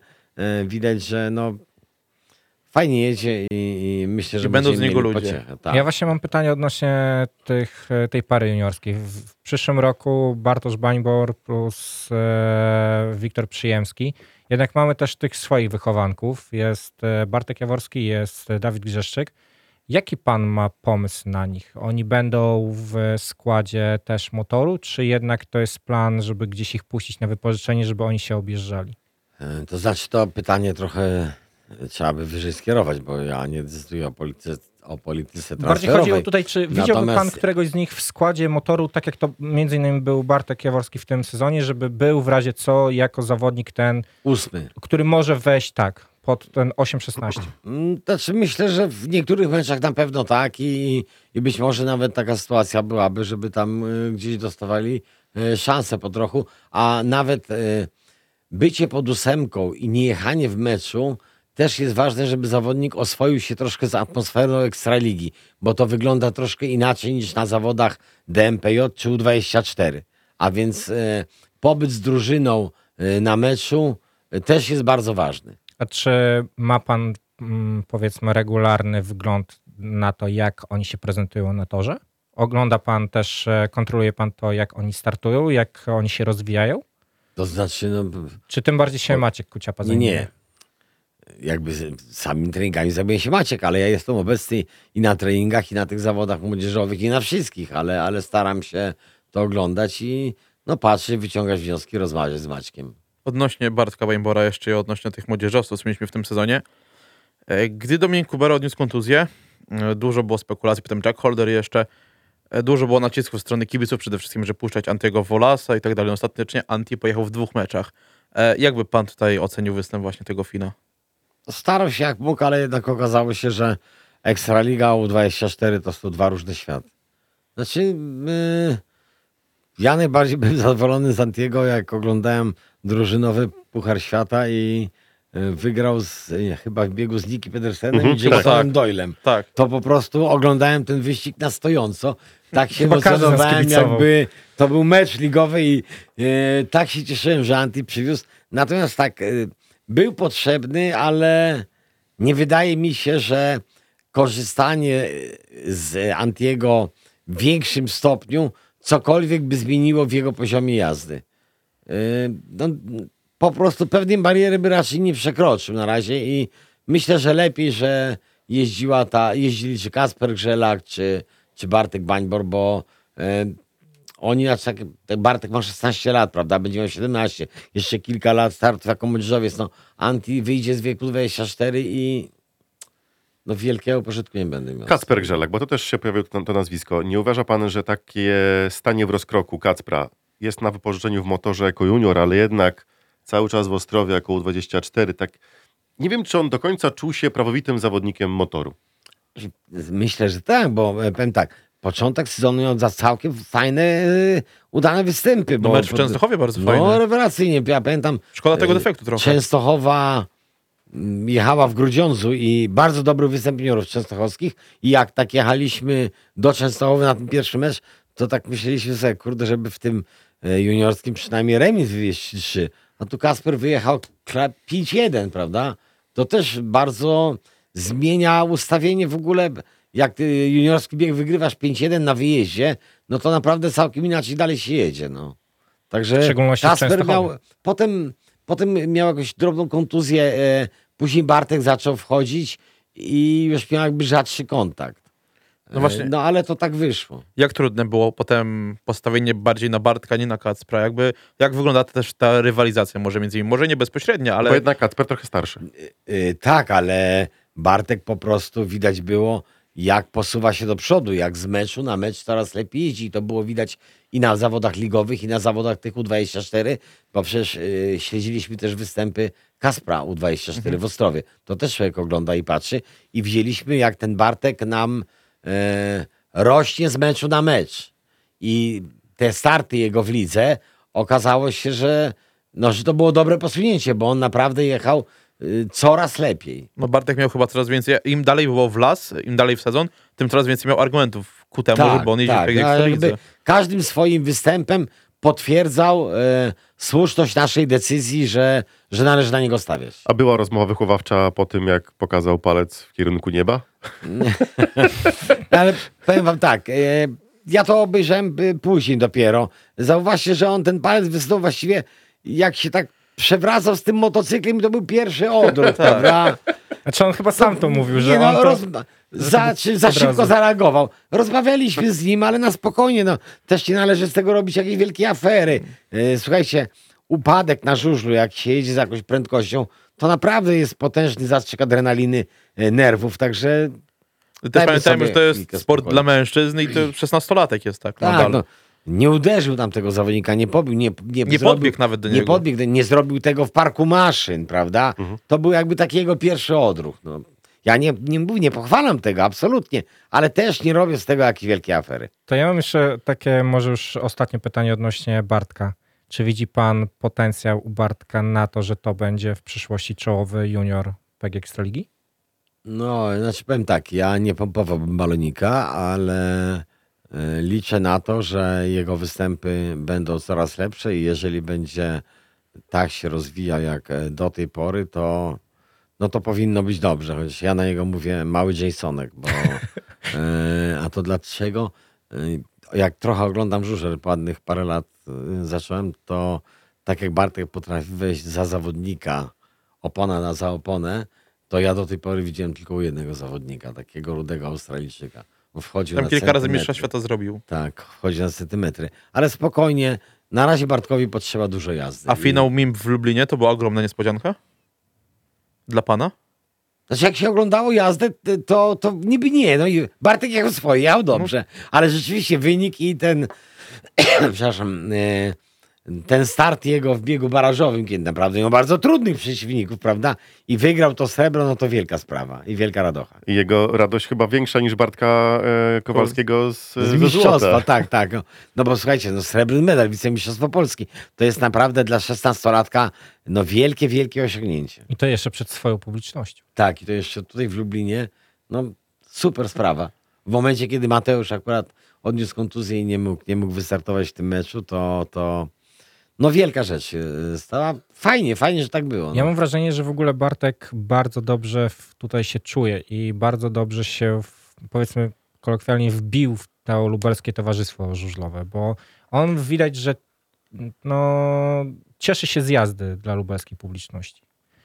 y, widać, że no fajnie jedzie i, i myślę, że I będą z niego ludzie. pociechę. Tak. Ja właśnie mam pytanie odnośnie tych, tej pary juniorskiej. W w przyszłym roku Bartosz Bańbor plus e, Wiktor Przyjemski. Jednak mamy też tych swoich wychowanków. Jest e, Bartek Jaworski, jest e, Dawid Grzeszczyk. Jaki pan ma pomysł na nich? Oni będą w składzie też motoru, czy jednak to jest plan, żeby gdzieś ich puścić na wypożyczenie, żeby oni się objeżdżali? E, To znaczy to pytanie trochę e, trzeba by wyżej skierować, bo ja nie decyduję o polityce, o polityce Bardziej chodzi o tutaj, czy widziałby pan Natomiast- któregoś z nich w składzie motoru, tak jak to między innymi był Bartek Jaworski w tym sezonie, żeby był w razie co jako zawodnik ten, Ósmy. który może wejść tak pod ten 8-16. Mm, Znaczy myślę, że w niektórych meczach na pewno tak i, i być może nawet taka sytuacja byłaby, żeby tam y, gdzieś dostawali y, szansę po trochu, a nawet y, bycie pod ósemką i nie jechanie w meczu też jest ważne, żeby zawodnik oswoił się troszkę z atmosferą Ekstraligi, bo to wygląda troszkę inaczej niż na zawodach DMPJ czy U24. A więc y, pobyt z drużyną y, na meczu y, też jest bardzo ważny. A czy ma pan mm, powiedzmy regularny wgląd na to, jak oni się prezentują na torze? Ogląda pan też, e, kontroluje pan to, jak oni startują, jak oni się rozwijają? To znaczy, no, Czy tym bardziej się Maciek Kuciapa zajmuje? nie. Jakby samymi treningami zajmuje się Maciek, ale ja jestem obecny i na treningach, i na tych zawodach młodzieżowych, i na wszystkich, ale, ale staram się to oglądać i no patrzeć, wyciągać wnioski, rozmawiać z Maćkiem. Odnośnie Bartka Weinbora jeszcze i odnośnie tych młodzieżowców, co mieliśmy w tym sezonie. E, Gdy Dominik Kubera odniósł kontuzję, e, dużo było spekulacji, potem Jack Holder jeszcze, e, dużo było nacisków ze strony kibiców, przede wszystkim, że puszczać Antiego Wolasa i tak dalej. Ostatecznie Anti pojechał w dwóch meczach. Jakby pan tutaj ocenił występ właśnie tego Fina? Starał się jak mógł, ale jednak okazało się, że Ekstraliga U24 to są dwa różne światy. Znaczy, yy, ja najbardziej byłem zadowolony z Antiego, jak oglądałem drużynowy Puchar Świata i yy, wygrał z, chyba w biegu z Nicky Pedersenem Mhm, i Jasonem tak. Doylem. Tak. To po prostu oglądałem ten wyścig na stojąco. Tak się emocjonowałem, jakby to był mecz ligowy i e, tak się cieszyłem, że Anti przywiózł. Natomiast tak, e, był potrzebny, ale nie wydaje mi się, że korzystanie z Antiego w większym stopniu cokolwiek by zmieniło w jego poziomie jazdy. E, no, po prostu pewnej bariery by raczej nie przekroczył na razie i myślę, że lepiej, że jeździła ta, jeździli czy Kasper Grzelak, czy, czy Bartek Bańbor, bo e, oni, znaczy tak, ten Bartek ma 16 lat, prawda, będzie miał 17, jeszcze kilka lat startów jako młodzieżowiec, no Anti wyjdzie z wieku 24 i no wielkiego pożytku nie będę miał. Kacper Grzelek, bo to też się pojawiło to, to nazwisko. Nie uważa pan, że takie stanie w rozkroku Kacpra jest na wypożyczeniu w motorze jako junior, ale jednak cały czas w Ostrowie jako U24, tak nie wiem, czy on do końca czuł się prawowitym zawodnikiem motoru. Myślę, że tak, bo e, powiem tak, początek sezonu za całkiem fajne, e, udane występy. No bo, mecz w Częstochowie bardzo No fajny. rewelacyjnie, ja pamiętam, Szkoda tego e, defektu trochę. Częstochowa mm, jechała w Grudziądzu i bardzo dobry występ juniorów częstochowskich i jak tak jechaliśmy do Częstochowy na ten pierwszy mecz, to tak myśleliśmy sobie, kurde, żeby w tym e, juniorskim przynajmniej remis wywieźć 3. A tu Kasper wyjechał kla- 5-1, prawda? To też bardzo zmienia ustawienie w ogóle. Jak ty juniorski bieg wygrywasz 5-1 na wyjeździe, no to naprawdę całkiem inaczej dalej się jedzie. No. Także W szczególności Kasper miał, potem, potem miał jakąś drobną kontuzję, e, później Bartek zaczął wchodzić i już miał jakby rzadszy kontakt. No właśnie. No ale to tak wyszło. Jak trudne było potem postawienie bardziej na Bartka, nie na Kacpra? Jakby, jak wygląda też ta rywalizacja może między nimi? Może nie bezpośrednia, ale Bo jednak Kacper trochę starszy. Y, tak, ale Bartek po prostu widać było, jak posuwa się do przodu, jak z meczu na mecz coraz lepiej jeździ. I to było widać i na zawodach ligowych, i na zawodach tych U24, bo przecież y, śledziliśmy też występy Kaspra U24 w Ostrowie. To też człowiek ogląda i patrzy. I widzieliśmy, jak ten Bartek nam e, rośnie z meczu na mecz. I te starty jego w lidze okazało się, że, no, że to było dobre posunięcie, bo on naprawdę jechał coraz lepiej. no Bartek miał chyba coraz więcej, im dalej było w las, im dalej w sezon, tym coraz więcej miał argumentów ku temu, żeby on jeździł tak, w no, no, jakby każdym swoim występem potwierdzał e, słuszność naszej decyzji, że, że należy na niego stawiać. A była rozmowa wychowawcza po tym, jak pokazał palec w kierunku nieba? Ale powiem wam tak, e, ja to obejrzałem y, później dopiero. Zauważcie, że on ten palec wysunął właściwie, jak się tak przewracał z tym motocyklem, to był pierwszy odruch, prawda? Znaczy on chyba sam to mówił, że Nie, no, on to... roz... za, czy za szybko razu. zareagował. Rozmawialiśmy z nim, ale na spokojnie. No. Też nie należy z tego robić jakiejś wielkiej afery. E, Słuchajcie, upadek na żużlu, jak się jedzie z jakąś prędkością, to naprawdę jest potężny zastrzyk adrenaliny, e, nerwów, także Też pamiętajmy, że to jest sport spokoju. dla mężczyzn i to 16-latek jest, tak? tak, nadal. no, nie uderzył tam tego zawodnika, nie pobił, nie, nie, Nie zrobił, podbiegł nawet do nie niego. podbiegł, nie zrobił tego w parku maszyn, prawda? To był jakby taki jego pierwszy odruch. No. Ja nie, nie, mówię, nie pochwalam tego, absolutnie, ale też nie robię z tego jakiejś wielkiej afery. To ja mam jeszcze takie może już ostatnie pytanie odnośnie Bartka. Czy widzi pan potencjał u Bartka na to, że to będzie w przyszłości czołowy junior PG Ekstraligi? No, znaczy powiem tak, ja nie pompowałbym balonika, ale liczę na to, że jego występy będą coraz lepsze i jeżeli będzie tak się rozwijał jak e, do tej pory, to no to powinno być dobrze, chociaż ja na niego mówię mały Jasonek, bo e, a to dlaczego? E, Jak trochę oglądam żużel, ładnych parę lat zacząłem, to tak jak Bartek potrafi wejść za zawodnika, opona na za oponę, to ja do tej pory widziałem tylko u jednego zawodnika, takiego rudego Australijczyka. Wchodził Tam na kilka razy centymetry. mistrza świata zrobił. Tak, wchodzi na centymetry. Ale spokojnie, na razie Bartkowi potrzeba dużo jazdy. A I- finał MIM w Lublinie to była ogromna niespodzianka? Dla pana? Znaczy, jak się oglądało jazdę, t- to, to niby nie. No i Bartek jechał swoje, jechał dobrze. Ale rzeczywiście wynik i ten, przepraszam, e, ten start jego w biegu barażowym, kiedy naprawdę miał bardzo trudnych przeciwników, prawda? I wygrał to srebro, no to wielka sprawa i wielka radocha. I jego radość chyba większa niż Bartka e, Kowalskiego z, Z mistrzostwa, tak, tak. No, no bo słuchajcie, no srebrny medal, wicemistrzostwo Polski. To jest naprawdę dla 16-latka no wielkie, wielkie osiągnięcie. I to jeszcze przed swoją publicznością. Tak, i to jeszcze tutaj w Lublinie, no super sprawa. W momencie, kiedy Mateusz akurat odniósł kontuzję i nie mógł, nie mógł wystartować w tym meczu, to, to no wielka rzecz się stała. Fajnie, fajnie, że tak było. No. Ja mam wrażenie, że w ogóle Bartek bardzo dobrze tutaj się czuje i bardzo dobrze się, w, powiedzmy kolokwialnie, wbił w to lubelskie towarzystwo żużlowe, bo on widać, że no, cieszy się z jazdy dla lubelskiej publiczności.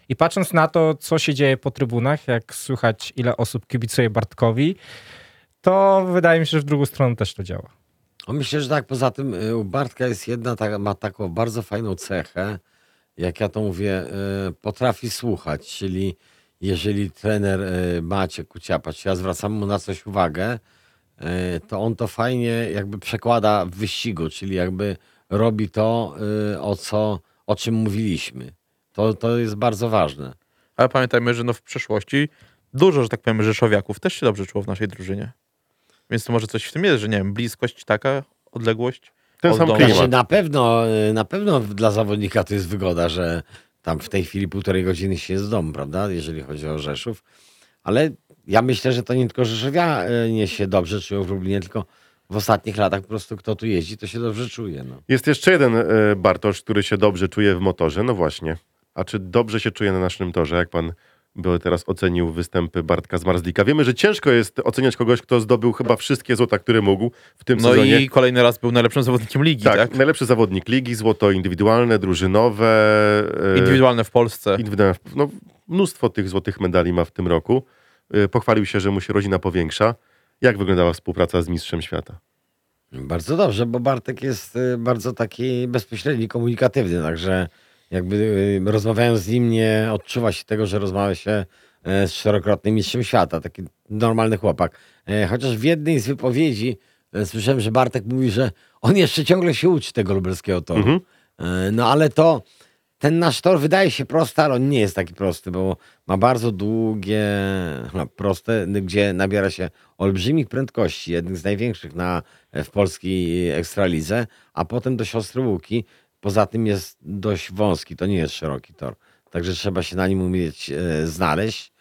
I patrząc na to, co się dzieje po trybunach, jak słychać, ile osób kibicuje Bartkowi, to wydaje mi się, że w drugą stronę też to działa. O, Myślę, że tak. Poza tym y, u Bartka jest jedna, ta, ma taką bardzo fajną cechę, jak ja to mówię, y, potrafi słuchać, czyli jeżeli trener y, Maciek Kuciapa, czy ja zwracam mu na coś uwagę, y, to on to fajnie jakby przekłada w wyścigu, czyli jakby robi to, o, co, o czym mówiliśmy. To, to jest bardzo ważne. Ale pamiętajmy, że no w przeszłości dużo, że tak powiem, rzeszowiaków też się dobrze czuło w naszej drużynie. Więc to może coś w tym jest, że nie wiem, bliskość taka, odległość. Ten od sam domu. klimat. Znaczy, na pewno, y, na pewno dla zawodnika to jest wygoda, że tam w tej chwili półtorej godziny się jest w domu, prawda? Jeżeli chodzi o Rzeszów. Ale ja myślę, że to nie tylko Rzeszowianie się dobrze czują w Lublinie, tylko w ostatnich latach po prostu kto tu jeździ, to się dobrze czuje. No. Jest jeszcze jeden e, Bartosz, który się dobrze czuje w motorze. No właśnie. A czy dobrze się czuje na naszym torze? Jak pan by teraz ocenił występy Bartka z Marzlika? Wiemy, że ciężko jest oceniać kogoś, kto zdobył chyba wszystkie złota, które mógł w tym No sezonie. i kolejny raz był najlepszym zawodnikiem ligi, tak, tak? najlepszy zawodnik ligi, złoto indywidualne, drużynowe. e, Indywidualne w Polsce. indywidualne. No, mnóstwo tych złotych medali ma w tym roku. E, Pochwalił się, że mu się rodzina powiększa. Jak wyglądała współpraca z Mistrzem Świata? Bardzo dobrze, bo Bartek jest y, bardzo taki bezpośredni, komunikatywny, także jakby y, rozmawiając z nim nie odczuwa się tego, że rozmawia się e, z czterokrotnym mistrzem świata, taki normalny chłopak. E, Chociaż w jednej z wypowiedzi e, słyszałem, że Bartek mówi, że on jeszcze ciągle się uczy tego lubelskiego toru. Mhm. No ale to ten nasz tor wydaje się prosty, ale on nie jest taki prosty, bo ma bardzo długie, no, proste, gdzie nabiera się olbrzymich prędkości, jednych z największych na, w polskiej ekstralidze, a potem do siostry Łuki. Poza tym jest dość wąski, to nie jest szeroki tor. Także trzeba się na nim umieć e, znaleźć.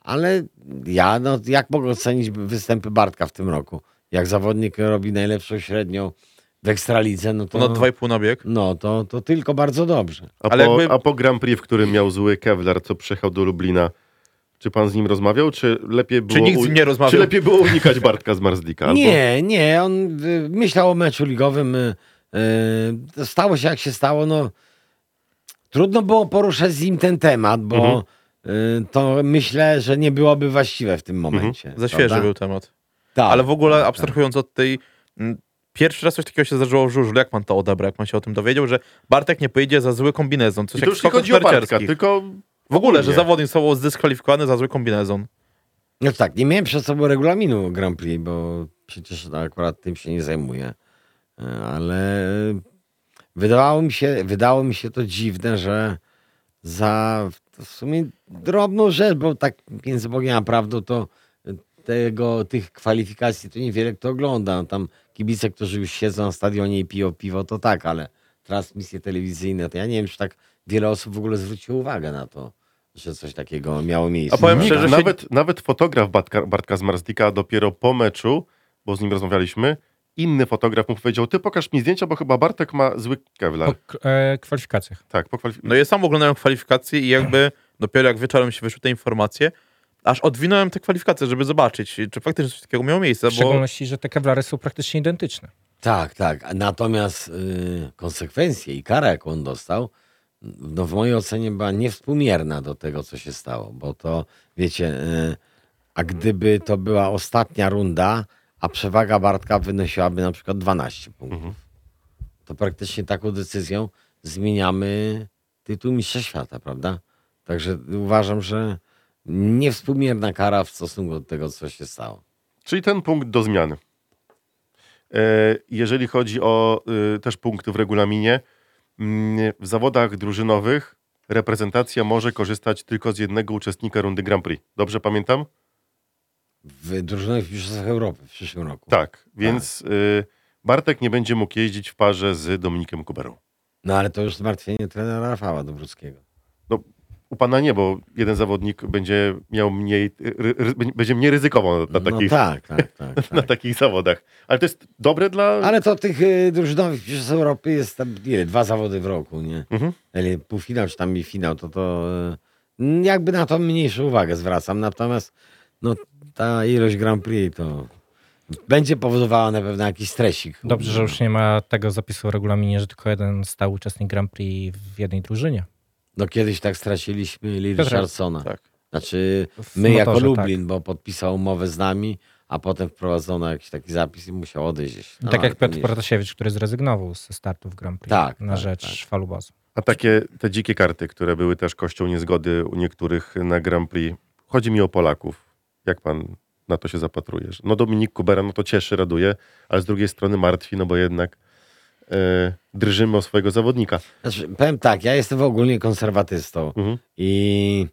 Ale ja, no, jak mogę ocenić występy Bartka w tym roku? Jak zawodnik robi najlepszą średnią w ekstralidze, no to... Ponad 2,5 na bieg. No, to, to tylko bardzo dobrze. A, Ale po, jakby- a po Grand Prix, w którym miał zły Kevlar, co przyjechał do Lublina, czy pan z nim rozmawiał, czy lepiej było, nikt z nim nie rozmawiał? Czy lepiej było unikać Bartka z Marzdika? Albo... Nie, nie, on y, myślał o meczu ligowym. y, Stało się jak się stało, no trudno było poruszać z nim ten temat, bo Mhm. y, to myślę, że nie byłoby właściwe w tym momencie. Za świeży prawda? był temat. Tak, Ale w ogóle tak, tak. abstrahując od tej... mm, Pierwszy raz coś takiego się zdarzyło w żużlu. Jak pan to odebrał? Jak pan się o tym dowiedział, że Bartek nie pojedzie za zły kombinezon? Coś I to jak już nie chodzi o Bartka, tylko W ogóle, że zawodnik został zdyskwalifikowany za zły kombinezon. No tak, nie miałem przed sobą regulaminu Grand Prix, bo przecież akurat tym się nie zajmuję. Ale wydawało mi się, wydało mi się to dziwne, że za w sumie drobną rzecz, bo tak między Bogiem a prawdą to tego, tych kwalifikacji to niewiele kto ogląda. No Tam kibice, którzy już siedzą na stadionie i piją piwo, to tak, ale transmisje telewizyjne, to ja nie wiem, czy tak wiele osób w ogóle zwróciło uwagę na to, że coś takiego miało miejsce. A powiem szczerze, nawet, nawet fotograf Bartka, Bartka z Marzdika dopiero po meczu, bo z nim rozmawialiśmy, inny fotograf mu powiedział, ty pokaż mi zdjęcia, bo chyba Bartek ma zły Kevlar. Po e, kwalifikacjach. Tak, po kwalifikacji. No ja sam oglądałem kwalifikacje i jakby dopiero jak wieczorem się wyszły te informacje, aż odwinąłem te kwalifikacje, żeby zobaczyć, czy faktycznie coś takiego miało miejsce, W bo szczególności, że te kewlary są praktycznie identyczne. Tak, tak. Natomiast y, konsekwencje i kara, jaką on dostał, no w mojej ocenie była niewspółmierna do tego, co się stało. Bo to, wiecie, y, a gdyby to była ostatnia runda, a przewaga Bartka wynosiłaby na przykład 12 punktów, to praktycznie taką decyzją zmieniamy tytuł Mistrza Świata, prawda? Także uważam, że niewspółmierna kara w stosunku do tego, co się stało. Czyli ten punkt do zmiany. E, Jeżeli chodzi o y, też punkty w regulaminie, mm, w zawodach drużynowych reprezentacja może korzystać tylko z jednego uczestnika rundy Grand Prix. Dobrze pamiętam? W drużynowych mistrzostwach Europy w przyszłym roku. Tak, więc y, Bartek nie będzie mógł jeździć w parze z Dominikiem Kuberą. No ale to już zmartwienie trenera Rafała Dobrockiego. No, u pana nie, bo jeden zawodnik będzie miał mniej, ry, ry, będzie mniej ryzykował na, na, No takich, tak, tak, tak. na tak. takich zawodach. Ale to jest dobre dla... Ale to tych y, drużynowych mistrzostw Europy jest tam ile? Dwa zawody w roku, nie? Mhm. Eli półfinał czy tam i finał, to to y, jakby na to mniejszą uwagę zwracam. Natomiast no, ta ilość Grand Prix to będzie powodowała na pewno jakiś stresik. Dobrze, że już nie ma tego zapisu w regulaminie, że tylko jeden stał uczestnik Grand Prix w jednej drużynie. No kiedyś tak straciliśmy Lee Richardsona. tak. Znaczy my jako motorze, Lublin, bo podpisał umowę z nami, a potem wprowadzono jakiś taki zapis i musiał odejść. No, tak jak Piotr nie- Protasiewicz, który zrezygnował ze startu w Grand Prix Tak, na tak, rzecz tak. falubazu. A takie te dzikie karty, które były też kością niezgody u niektórych na Grand Prix. Chodzi mi o Polaków. Jak pan na to się zapatrujesz? No Dominik Kubera, no to cieszy, raduje, ale z drugiej strony martwi, no bo jednak e, drżymy o swojego zawodnika. Znaczy, powiem tak, ja jestem w ogóle konserwatystą Mhm. i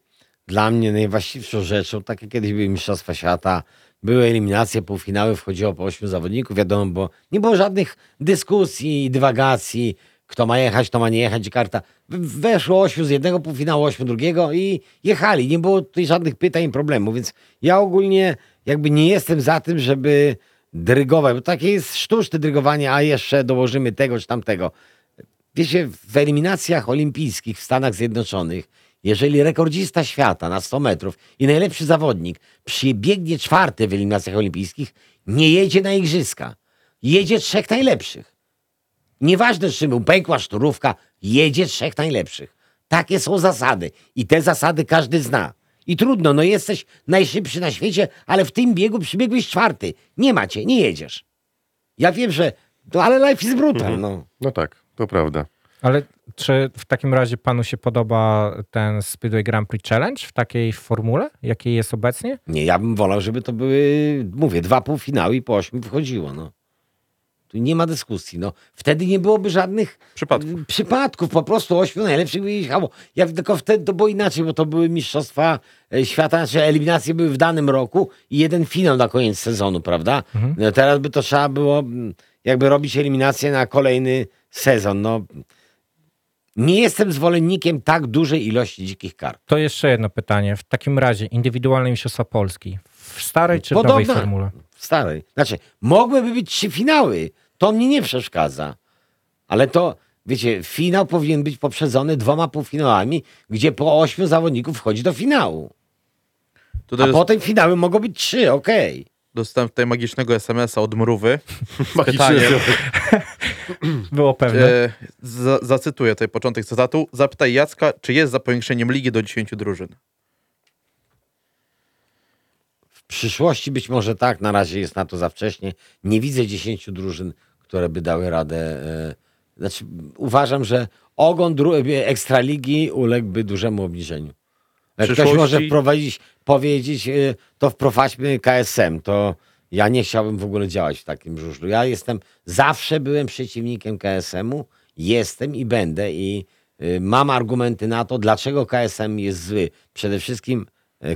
dla mnie najwłaściwszą rzeczą, tak jak kiedyś były Mistrzostwa Świata, były eliminacje, półfinały, wchodziło po ośmiu zawodników, wiadomo, bo nie było żadnych dyskusji, dywagacji, kto ma jechać, kto ma nie jechać, karta. W- Weszło ośmiu z jednego półfinału, ośmiu drugiego i jechali. Nie było tutaj żadnych pytań i problemów, więc ja ogólnie jakby nie jestem za tym, żeby dyrygować, bo takie jest sztuczne dyrygowanie, a jeszcze dołożymy tego czy tamtego. Wiecie, w eliminacjach olimpijskich w Stanach Zjednoczonych, jeżeli rekordzista świata na 100 metrów i najlepszy zawodnik przybiegnie czwarty w eliminacjach olimpijskich, nie jedzie na igrzyska. Jedzie trzech najlepszych. Nieważne, czy mu pękła szturówka, jedzie trzech najlepszych. Takie są zasady. I te zasady każdy zna. I trudno, no jesteś najszybszy na świecie, ale w tym biegu przybiegłeś czwarty. Nie macie, nie jedziesz. Ja wiem, że. No ale life is brutal, no. No tak, to prawda. Ale czy w takim razie panu się podoba ten Speedway Grand Prix Challenge w takiej formule, jakiej jest obecnie? Nie, ja bym wolał, żeby to były, mówię, dwa półfinały i po ośmiu wchodziło, no. Nie ma dyskusji, no. Wtedy nie byłoby żadnych Przypadków. y, przypadków, po prostu ośmiu najlepszych by jechało. Ja tylko wtedy to było inaczej, bo to były mistrzostwa e, świata, znaczy eliminacje były w danym roku i jeden finał na koniec sezonu, prawda? No, teraz by to trzeba było mm, jakby robić eliminację na kolejny sezon, no. Nie jestem zwolennikiem tak dużej ilości dzikich kart. To jeszcze jedno pytanie. W takim razie indywidualne mistrzostwa Polski w starej czy w nowej formule? W starej. Znaczy, mogłyby być trzy finały. To mnie nie przeszkadza. Ale to, wiecie, finał powinien być poprzedzony dwoma półfinałami, gdzie po ośmiu zawodników wchodzi do finału. Tutaj A jest, potem finały mogą być trzy, okej. dostałem tutaj magicznego SMS-a od Mrówy. Związek. Było pewne. E, za, zacytuję tutaj początek cytatu. Zapytaj Jacka, czy jest za powiększeniem ligi do 10 drużyn. Przyszłości być może tak, na razie jest na to za wcześnie. Nie widzę dziesięciu drużyn, które by dały radę. E, znaczy, uważam, że ogon e, Ekstraligi uległby dużemu obniżeniu. Jak ktoś Przyszłości- może wprowadzić, powiedzieć, e, to wprowadźmy KSM, to ja nie chciałbym w ogóle działać w takim żużlu. Ja jestem, zawsze byłem przeciwnikiem KSM-u, jestem i będę i mam argumenty na to, dlaczego KSM jest zły. Przede wszystkim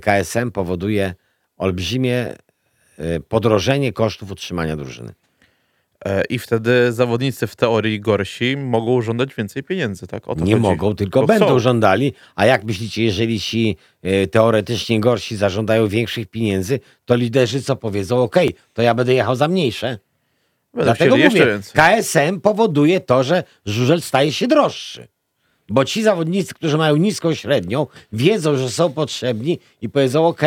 KSM powoduje olbrzymie y, podrożenie kosztów utrzymania drużyny. E, I wtedy zawodnicy w teorii gorsi mogą żądać więcej pieniędzy, tak? Nie chodzi. mogą, tylko Bo będą chcą. żądali. A jak myślicie, jeżeli ci y, teoretycznie gorsi zażądają większych pieniędzy, to liderzy co powiedzą? Okej, to ja będę jechał za mniejsze. Będą Dlatego mówię. KSM powoduje to, że żużel staje się droższy. Bo ci zawodnicy, którzy mają niską średnią, wiedzą, że są potrzebni i powiedzą OK,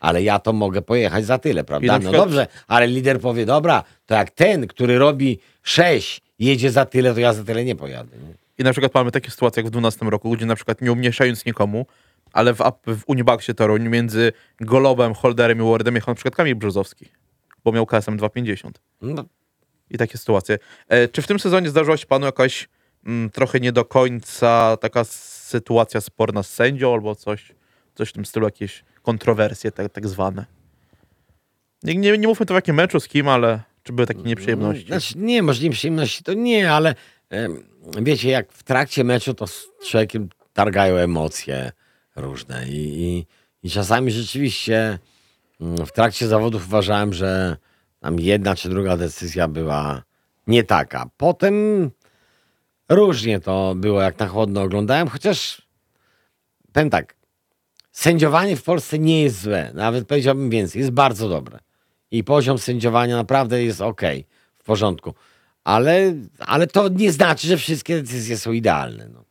ale ja to mogę pojechać za tyle, prawda? No dobrze, ale lider powie, dobra, to jak ten, który robi 6, jedzie za tyle, to ja za tyle nie pojadę. Nie? I na przykład mamy takie sytuacje jak w 12 roku, gdzie na przykład nie umniejszając nikomu, ale w, w Unibaxie Toruń między Golobem, Holderem i Wardem jechał na przykład Kamil Brzozowski, bo miał KSM 250. No, I takie sytuacje. E, czy w tym sezonie zdarzyła się panu jakaś mm, trochę nie do końca taka sytuacja sporna z sędzią albo coś, coś w tym stylu, jakieś kontrowersje tak, tak zwane? Nie, nie, nie mówmy to w jakim meczu, z kim, ale czy były takie nieprzyjemności? Znaczy, nie, może nieprzyjemności to nie, ale wiecie, jak w trakcie meczu to z człowiekiem targają emocje różne i, i, i czasami rzeczywiście mm, w trakcie zawodów uważałem, że tam jedna czy druga decyzja była nie taka. Potem różnie to było, jak na chłodno oglądałem, chociaż powiem tak, sędziowanie w Polsce nie jest złe, nawet powiedziałbym więcej, jest bardzo dobre. I poziom sędziowania naprawdę jest ok, w porządku. Ale, ale to nie znaczy, że wszystkie decyzje są idealne. No.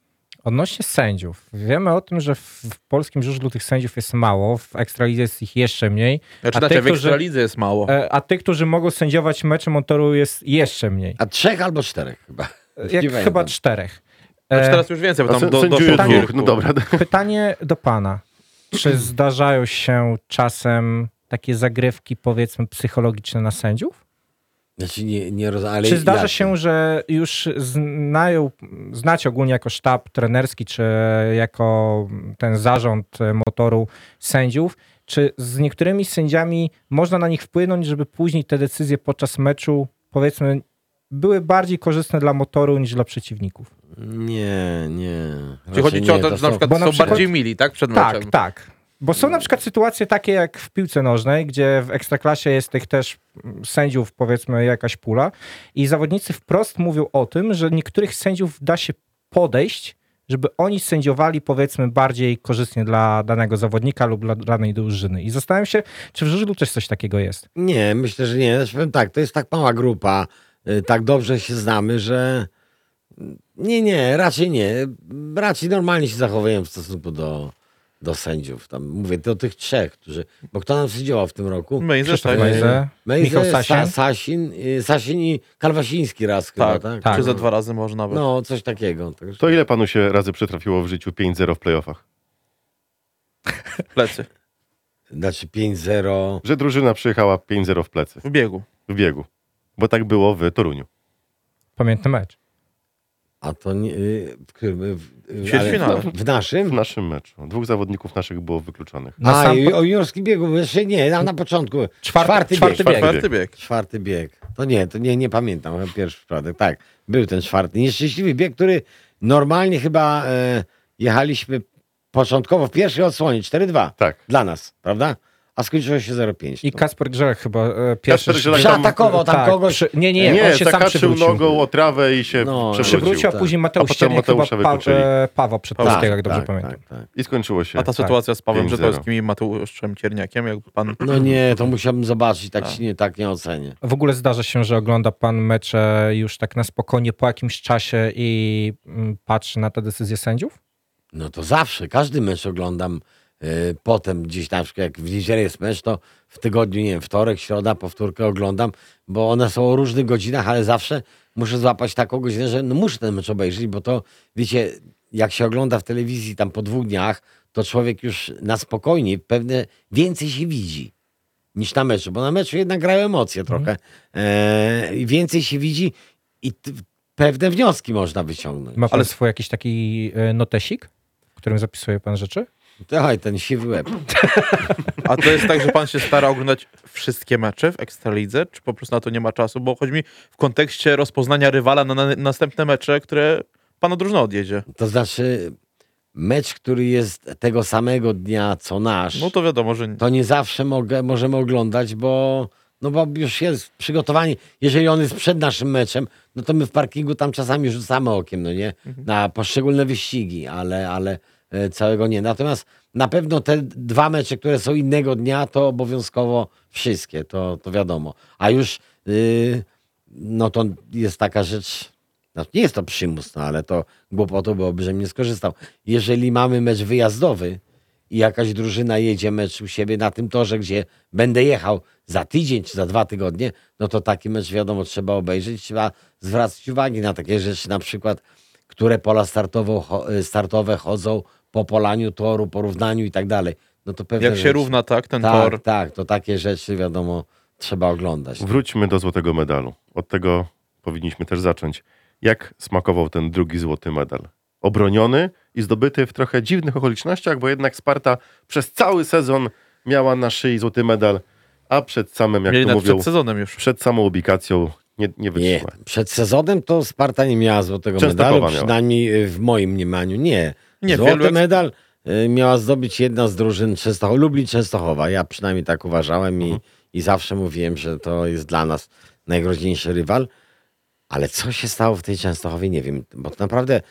Odnośnie sędziów. Wiemy o tym, że w, w polskim żużlu tych sędziów jest mało, w Ekstralidze jest ich jeszcze mniej, Znaczy, a, znaczy tych, w którzy, Ekstralidze jest mało. e, a tych, którzy mogą sędziować mecze motoru jest jeszcze mniej. A trzech albo czterech chyba. Jak chyba czterech. Znaczy E, teraz już więcej, bo tam do, doszło do dwóch, no dobra. Pytanie do pana. Czy zdarzają się czasem takie zagrywki, powiedzmy, psychologiczne na sędziów? Znaczy nie, nie roz... ale Czy zdarza jak? się, że już znają, znacie ogólnie jako sztab trenerski, czy jako ten zarząd motoru sędziów, czy z niektórymi sędziami można na nich wpłynąć, żeby później te decyzje podczas meczu, powiedzmy, były bardziej korzystne dla motoru niż dla przeciwników? Nie, nie. Czy chodzi ci o to, że na przykład Bo są na przykład- bardziej mili, tak? Przed Tak, meczem. tak. Bo są na przykład sytuacje takie jak w piłce nożnej, gdzie w ekstraklasie jest tych też mm, sędziów, powiedzmy, jakaś pula i zawodnicy wprost mówią o tym, że niektórych sędziów da się podejść, żeby oni sędziowali, powiedzmy, bardziej korzystnie dla danego zawodnika lub dla danej drużyny. I zastanawiam się, czy w żużlu też coś takiego jest. Nie, myślę, że nie. Znaczy, tak, to jest tak mała grupa, tak dobrze się znamy, że nie, nie, raczej nie. Raczej normalnie się zachowują w stosunku do, do sędziów. Tam mówię do tych trzech, którzy. Bo kto nam sędziował w tym roku? Mejze, Krzysztof tak? Mejze, Mejze, Michał Sa- Sasin. Sasin, y, Sasin i Kalwasiński raz chyba, Tak, tak? tak. Czy ze dwa razy może nawet. No, coś takiego. Także... To ile panu się razy przytrafiło w życiu 5-0 w playoffach? Plecy. Znaczy 5-0. Że drużyna przyjechała 5-0 w plecy, W biegu. w biegu. Bo tak było w Toruniu. Pamiętny mecz. A to nie. y, W którym? W, w, Ćwierćfinale. w, w naszym? W naszym meczu. Dwóch zawodników naszych było wykluczonych. Na A, sam i o juniorskim biegu, jeszcze nie, na, na początku. Czwarty- czwarty, czwarty bieg. bieg. Czwarty bieg. Czwarty bieg. To nie, to nie, nie pamiętam. Pierwszy przypadek. Tak, był ten czwarty. Nieszczęśliwy bieg, który normalnie chyba e, jechaliśmy początkowo w pierwszej odsłonie 4-2 Tak. dla nas, prawda? A skończyło się 0-5. I Kasper Grzelek chyba e, pierwszy... Kasper tam- Przeatakował tam tak, kogoś. Przy, nie, nie, Nie, on się sam przywrócił. nogą o trawę i się No, przewrócił. Przywrócił, a Tak. później A Mateusz Ścierniak chyba Mateusza pa, wykluczyli. e, Paweł przed Tak, jak dobrze tak, pamiętam. tak, tak. I skończyło się. A ta sytuacja z Pawłem 5-0. Brzezowskim i Mateuszem Cierniakiem, jak pan... No nie, to musiałbym zobaczyć, tak, się nie, tak nie ocenię. W ogóle zdarza się, że ogląda pan mecze już tak na spokojnie po jakimś czasie i mm, patrzy na te decyzje sędziów? No to zawsze, każdy mecz oglądam potem gdzieś na przykład jak w niedzielę jest mecz, to w tygodniu, nie wiem, wtorek, środa, powtórkę oglądam, bo one są o różnych godzinach, ale zawsze muszę złapać taką godzinę, że no muszę ten mecz obejrzeć, bo to, wiecie, jak się ogląda w telewizji tam po dwóch dniach, to człowiek już na spokojnie pewne więcej się widzi niż na meczu, bo na meczu jednak grają emocje trochę. E, i więcej się widzi i t- pewne wnioski można wyciągnąć. Ma pan Ale- swój jakiś taki e, notesik, w którym zapisuje pan rzeczy? Dawaj, ten siwy łeb. A to jest tak, że pan się stara oglądać wszystkie mecze w Ekstralidze, czy po prostu na to nie ma czasu? Bo chodzi mi w kontekście rozpoznania rywala na, na następne mecze, które pana drużyna odjedzie. To znaczy, mecz, który jest tego samego dnia co nasz, No to wiadomo, że... to nie zawsze mogę, możemy oglądać, bo, no bo już jest przygotowanie. Jeżeli on jest przed naszym meczem, no to my w parkingu tam czasami rzucamy okiem, no nie? Na poszczególne wyścigi, ale, ale całego nie. Natomiast na pewno te dwa mecze, które są innego dnia, to obowiązkowo wszystkie, to, to wiadomo. A już, y, no to jest taka rzecz, no, nie jest to przymus, no ale to głupotą byłoby, żebym nie skorzystał. Jeżeli mamy mecz wyjazdowy i jakaś drużyna jedzie mecz u siebie na tym torze, gdzie będę jechał za tydzień czy za dwa tygodnie, no to taki mecz wiadomo trzeba obejrzeć. Trzeba zwracać uwagi na takie rzeczy, na przykład, które pola startowo, cho- startowe chodzą po polaniu toru, porównaniu i tak dalej. No to pewne Jak się rzeczy. równa, tak, ten tak, tor. Tak, to takie rzeczy wiadomo trzeba oglądać. Wróćmy do złotego medalu. Od tego powinniśmy też zacząć. Jak smakował ten drugi złoty medal? Obroniony i zdobyty w trochę dziwnych okolicznościach, bo jednak Sparta przez cały sezon miała na szyi złoty medal, a przed samym, jak Mieli to nawet mówią, przed sezonem już. przed samą ubikacją nie, nie Nie, wytrzymała. przed sezonem to Sparta nie miała złotego Częstochowa medalu, miała. przynajmniej y, w moim mniemaniu. Nie. Nie, Złoty wielu medal y, miała zdobyć jedna z drużyn Częstochowa, Lublin Częstochowa. Ja przynajmniej tak uważałem i, i zawsze mówiłem, że to jest dla nas najgroźniejszy rywal. Ale co się stało w tej Częstochowie, nie wiem. Bo to naprawdę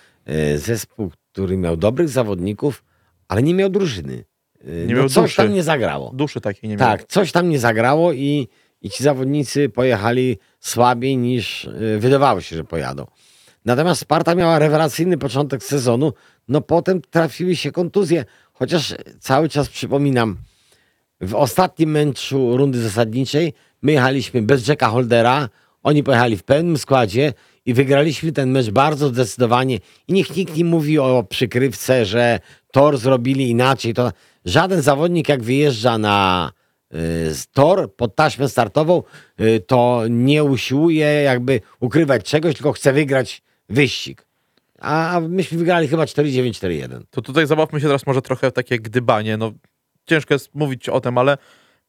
y, zespół, który miał dobrych zawodników, ale nie miał drużyny. Y, Nie no miał coś duszy. tam nie zagrało. Duszy takiej nie miał. Tak, coś tam nie zagrało i, i ci zawodnicy pojechali słabiej niż wydawało się, że pojadą. Natomiast Sparta miała rewelacyjny początek sezonu, no potem trafiły się kontuzje, chociaż cały czas przypominam, w ostatnim meczu rundy zasadniczej my jechaliśmy bez Jacka Holdera, oni pojechali w pełnym składzie i wygraliśmy ten mecz bardzo zdecydowanie i niech nikt nie mówi o przykrywce, że tor zrobili inaczej. To żaden zawodnik jak wyjeżdża na y, tor pod taśmę startową, y, to nie usiłuje jakby ukrywać czegoś, tylko chce wygrać wyścig. A myśmy wygrali chyba 4-9-4-1. To tutaj zabawmy się teraz może trochę w takie gdybanie. No, ciężko jest mówić o tym, ale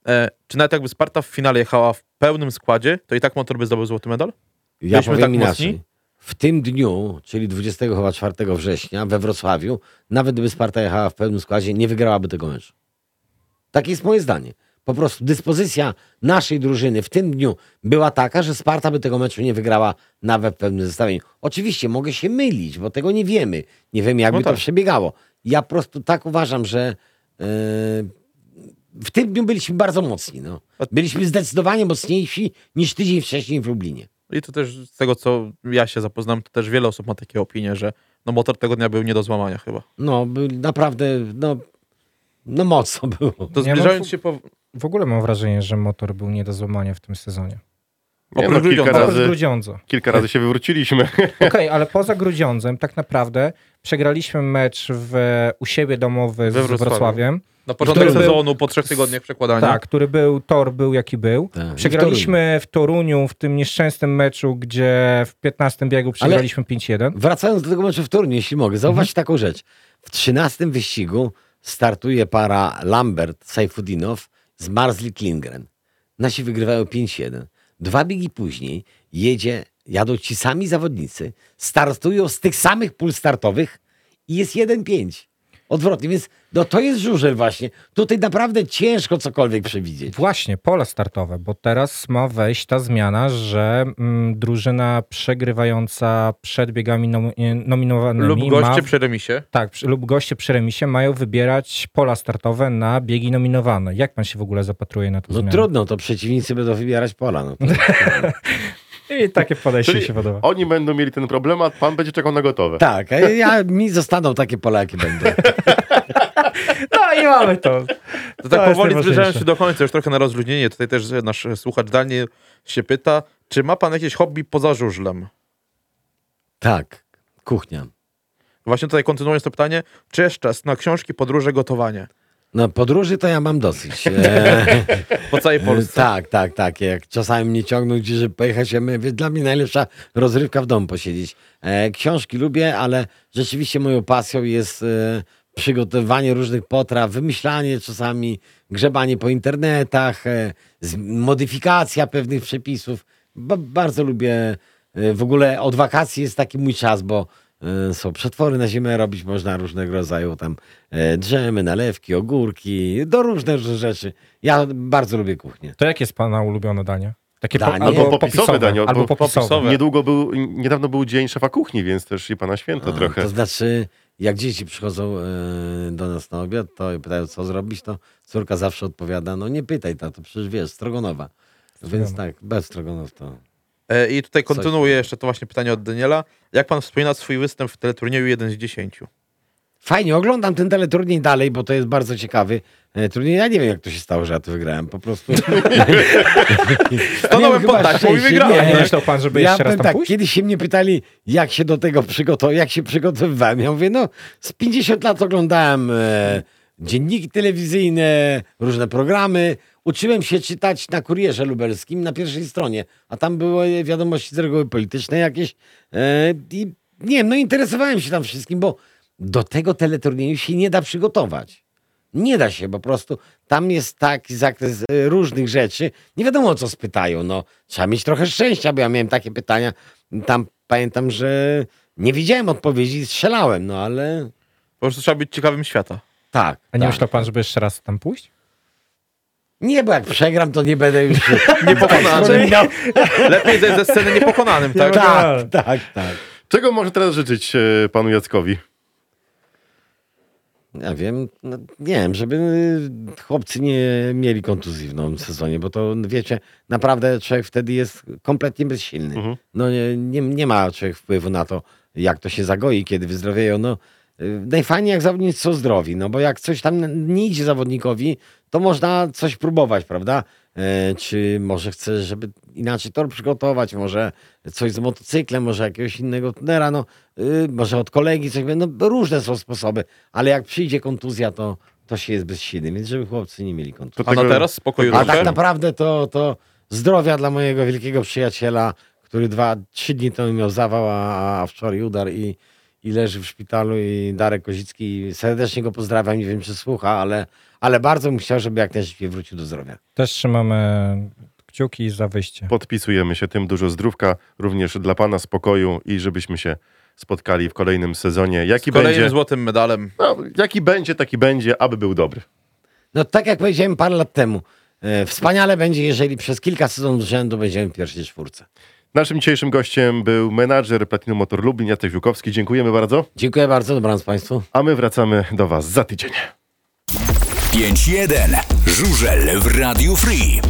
e, czy nawet jakby Sparta w finale jechała w pełnym składzie, to i tak motor by zdobył złoty medal? Ja Byliśmy powiem tak inaczej. mocni? W tym dniu, czyli 24 września we Wrocławiu, nawet gdyby Sparta jechała w pełnym składzie, nie wygrałaby tego meczu. Takie jest moje zdanie. Po prostu dyspozycja naszej drużyny w tym dniu była taka, że Sparta by tego meczu nie wygrała nawet w pewnym zestawieniu. Oczywiście mogę się mylić, bo tego nie wiemy. Nie wiemy, jakby No tak. to przebiegało. Ja po prostu tak uważam, że yy, w tym dniu byliśmy bardzo mocni. No. Byliśmy zdecydowanie mocniejsi niż tydzień wcześniej w Lublinie. I to też z tego, co ja się zapoznałem, to też wiele osób ma takie opinie, że no motor tego dnia był nie do złamania chyba. No, był naprawdę, no, no mocno było. To zbliżając się po... W ogóle mam wrażenie, że motor był nie do złamania w tym sezonie. Nie, no, Oprócz kilka, razy, Grudziądza. kilka razy się wywróciliśmy. Okej, ale poza Grudziądzem tak naprawdę przegraliśmy mecz w, u siebie domowy z Wrocławiu. Wrocławiem. Na początek Który był- sezonu, po trzech tygodniach przekładania. Tak, który był, tor był jaki był. Tak, Przegraliśmy w Toruniu w tym nieszczęsnym meczu, gdzie w 15 biegu przegraliśmy 5-1. Wracając do tego meczu w Turnie, jeśli mogę, zauważcie taką rzecz. W 13 wyścigu startuje para Lambert Z Marsli Klingren. Nasi wygrywają 5-1. Dwa biegi później jedzie, jadą ci sami zawodnicy, startują z tych samych pól startowych i jest 1-5. Odwrotnie, więc no, to jest żużel właśnie. Tutaj naprawdę ciężko cokolwiek przewidzieć. Właśnie, pole startowe, bo teraz ma wejść ta zmiana, że mm, drużyna przegrywająca przed biegami nom- nie, nominowanymi Lub goście ma, przy remisie. tak, przy, lub goście przy remisie mają wybierać pola startowe na biegi nominowane. Jak pan się w ogóle zapatruje na tę No zmianę? trudno, to przeciwnicy będą wybierać pola. No to, I takie podejście Czyli się podoba. oni będą mieli ten problem, a pan będzie czekał na gotowe. tak, a ja, mi zostaną takie pola, jakie będą. No i mamy to. To tak jest powoli zbliżając się do końca, już trochę na rozluźnienie. Tutaj też nasz słuchacz Daniel się pyta, czy ma pan jakieś hobby poza żużlem? Tak, kuchnia. Właśnie tutaj kontynuując to pytanie, czy jest czas na książki, podróże, gotowanie? No podróży to ja mam dosyć. E, Po całej Polsce. tak, tak, tak. Jak czasami mnie ciągną gdzieś, żeby pojechać, ja mówię, dla mnie najlepsza rozrywka w domu posiedzieć. E, książki lubię, ale rzeczywiście moją pasją jest e, przygotowywanie różnych potraw, wymyślanie czasami, grzebanie po internetach, e, modyfikacja pewnych przepisów. Ba, bardzo lubię, w ogóle od wakacji jest taki mój czas, bo są przetwory na zimę robić można różnego rodzaju tam e, drzemy, nalewki, ogórki, do różne różne rzeczy. Ja bardzo lubię kuchnię. To jakie jest pana ulubione danie? Takie Danie? Albo popisowe danie, Albo bo popisowe. popisowe. Niedługo był, niedawno był dzień szefa kuchni, więc też i pana święto A, trochę. To znaczy, jak dzieci przychodzą e, do nas na obiad, to pytają, co zrobić, to córka zawsze odpowiada, no nie pytaj, tato, przecież wiesz, strogonowa. Więc tak, bez strogonów to... E, I tutaj kontynuuję jeszcze to właśnie pytanie od Daniela. Jak pan wspomina swój występ w teleturnieju 1 z 10? Fajnie, oglądam ten teleturniej dalej, bo to jest bardzo ciekawy e, turniej. Ja nie wiem, jak to się stało, że ja to wygrałem. Po prostu. Stanąłem pod taśmą i wygrałem. Nie myślał pan, żeby Ja jeszcze raz tam tak, pójść? kiedyś się mnie pytali, jak się do tego przygotował, jak się przygotowywałem. Ja mówię, no z 50 lat oglądałem e, dzienniki telewizyjne, różne programy. Uczyłem się czytać na kurierze lubelskim na pierwszej stronie, a tam były wiadomości z reguły polityczne jakieś. E, I nie wiem, no interesowałem się tam wszystkim, bo do tego teleturnieju się nie da przygotować. Nie da się po prostu. Tam jest taki zakres e, różnych rzeczy. Nie wiadomo o co spytają. No, trzeba mieć trochę szczęścia, bo ja miałem takie pytania. Tam pamiętam, że nie widziałem odpowiedzi i strzelałem, no ale Po prostu trzeba być ciekawym świata. Tak. A nie tak. myślał pan, żeby jeszcze raz tam pójść? Nie, bo jak przegram, to nie będę już Niepokonany. wspominał. Lepiej zejść ze sceny niepokonanym, tak? Tak, tak, tak. Czego może teraz życzyć e, panu Jackowi? Ja wiem, no, nie wiem, żeby y, chłopcy nie mieli kontuzji w nowym sezonie, bo to wiecie, naprawdę człowiek wtedy jest kompletnie bezsilny. Mhm. No nie, nie, nie ma człowiek wpływu na to, jak to się zagoi, kiedy wyzdrowieją. No, najfajniej jak zawodnicy są zdrowi, no bo jak coś tam nie idzie zawodnikowi, to można coś próbować, prawda? E, czy może chce, żeby inaczej tor przygotować, może coś z motocyklem, może jakiegoś innego tunera, no y, może od kolegi coś, no różne są sposoby, ale jak przyjdzie kontuzja, to, to się jest bezsilny, więc żeby chłopcy nie mieli kontuzji. To tego- teraz spokoju A tak naprawdę to, to zdrowia dla mojego wielkiego przyjaciela, który dwa, trzy dni temu miał zawał, a, a wczoraj udar i, i leży w szpitalu i Darek Kozicki, serdecznie go pozdrawiam, nie wiem czy słucha, ale, ale bardzo bym chciał, żeby jak najszybciej wrócił do zdrowia. Też trzymamy kciuki za wyjście. Podpisujemy się tym dużo zdrówka, również dla pana spokoju i żebyśmy się spotkali w kolejnym sezonie. Jaki Z kolejnym będzie? złotym medalem. No, jaki będzie, taki będzie, aby był dobry. No tak jak powiedziałem parę lat temu, e, wspaniale będzie, jeżeli przez kilka sezonów z rzędu będziemy w pierwszej czwórce. Naszym dzisiejszym gościem był menadżer Platinum Motor Lublin, Jacek Żukowski. Dziękujemy bardzo, Dziękuję bardzo, dobranoc Państwu. a my wracamy do was za tydzień. 5-1. Żużel w Radiu Free.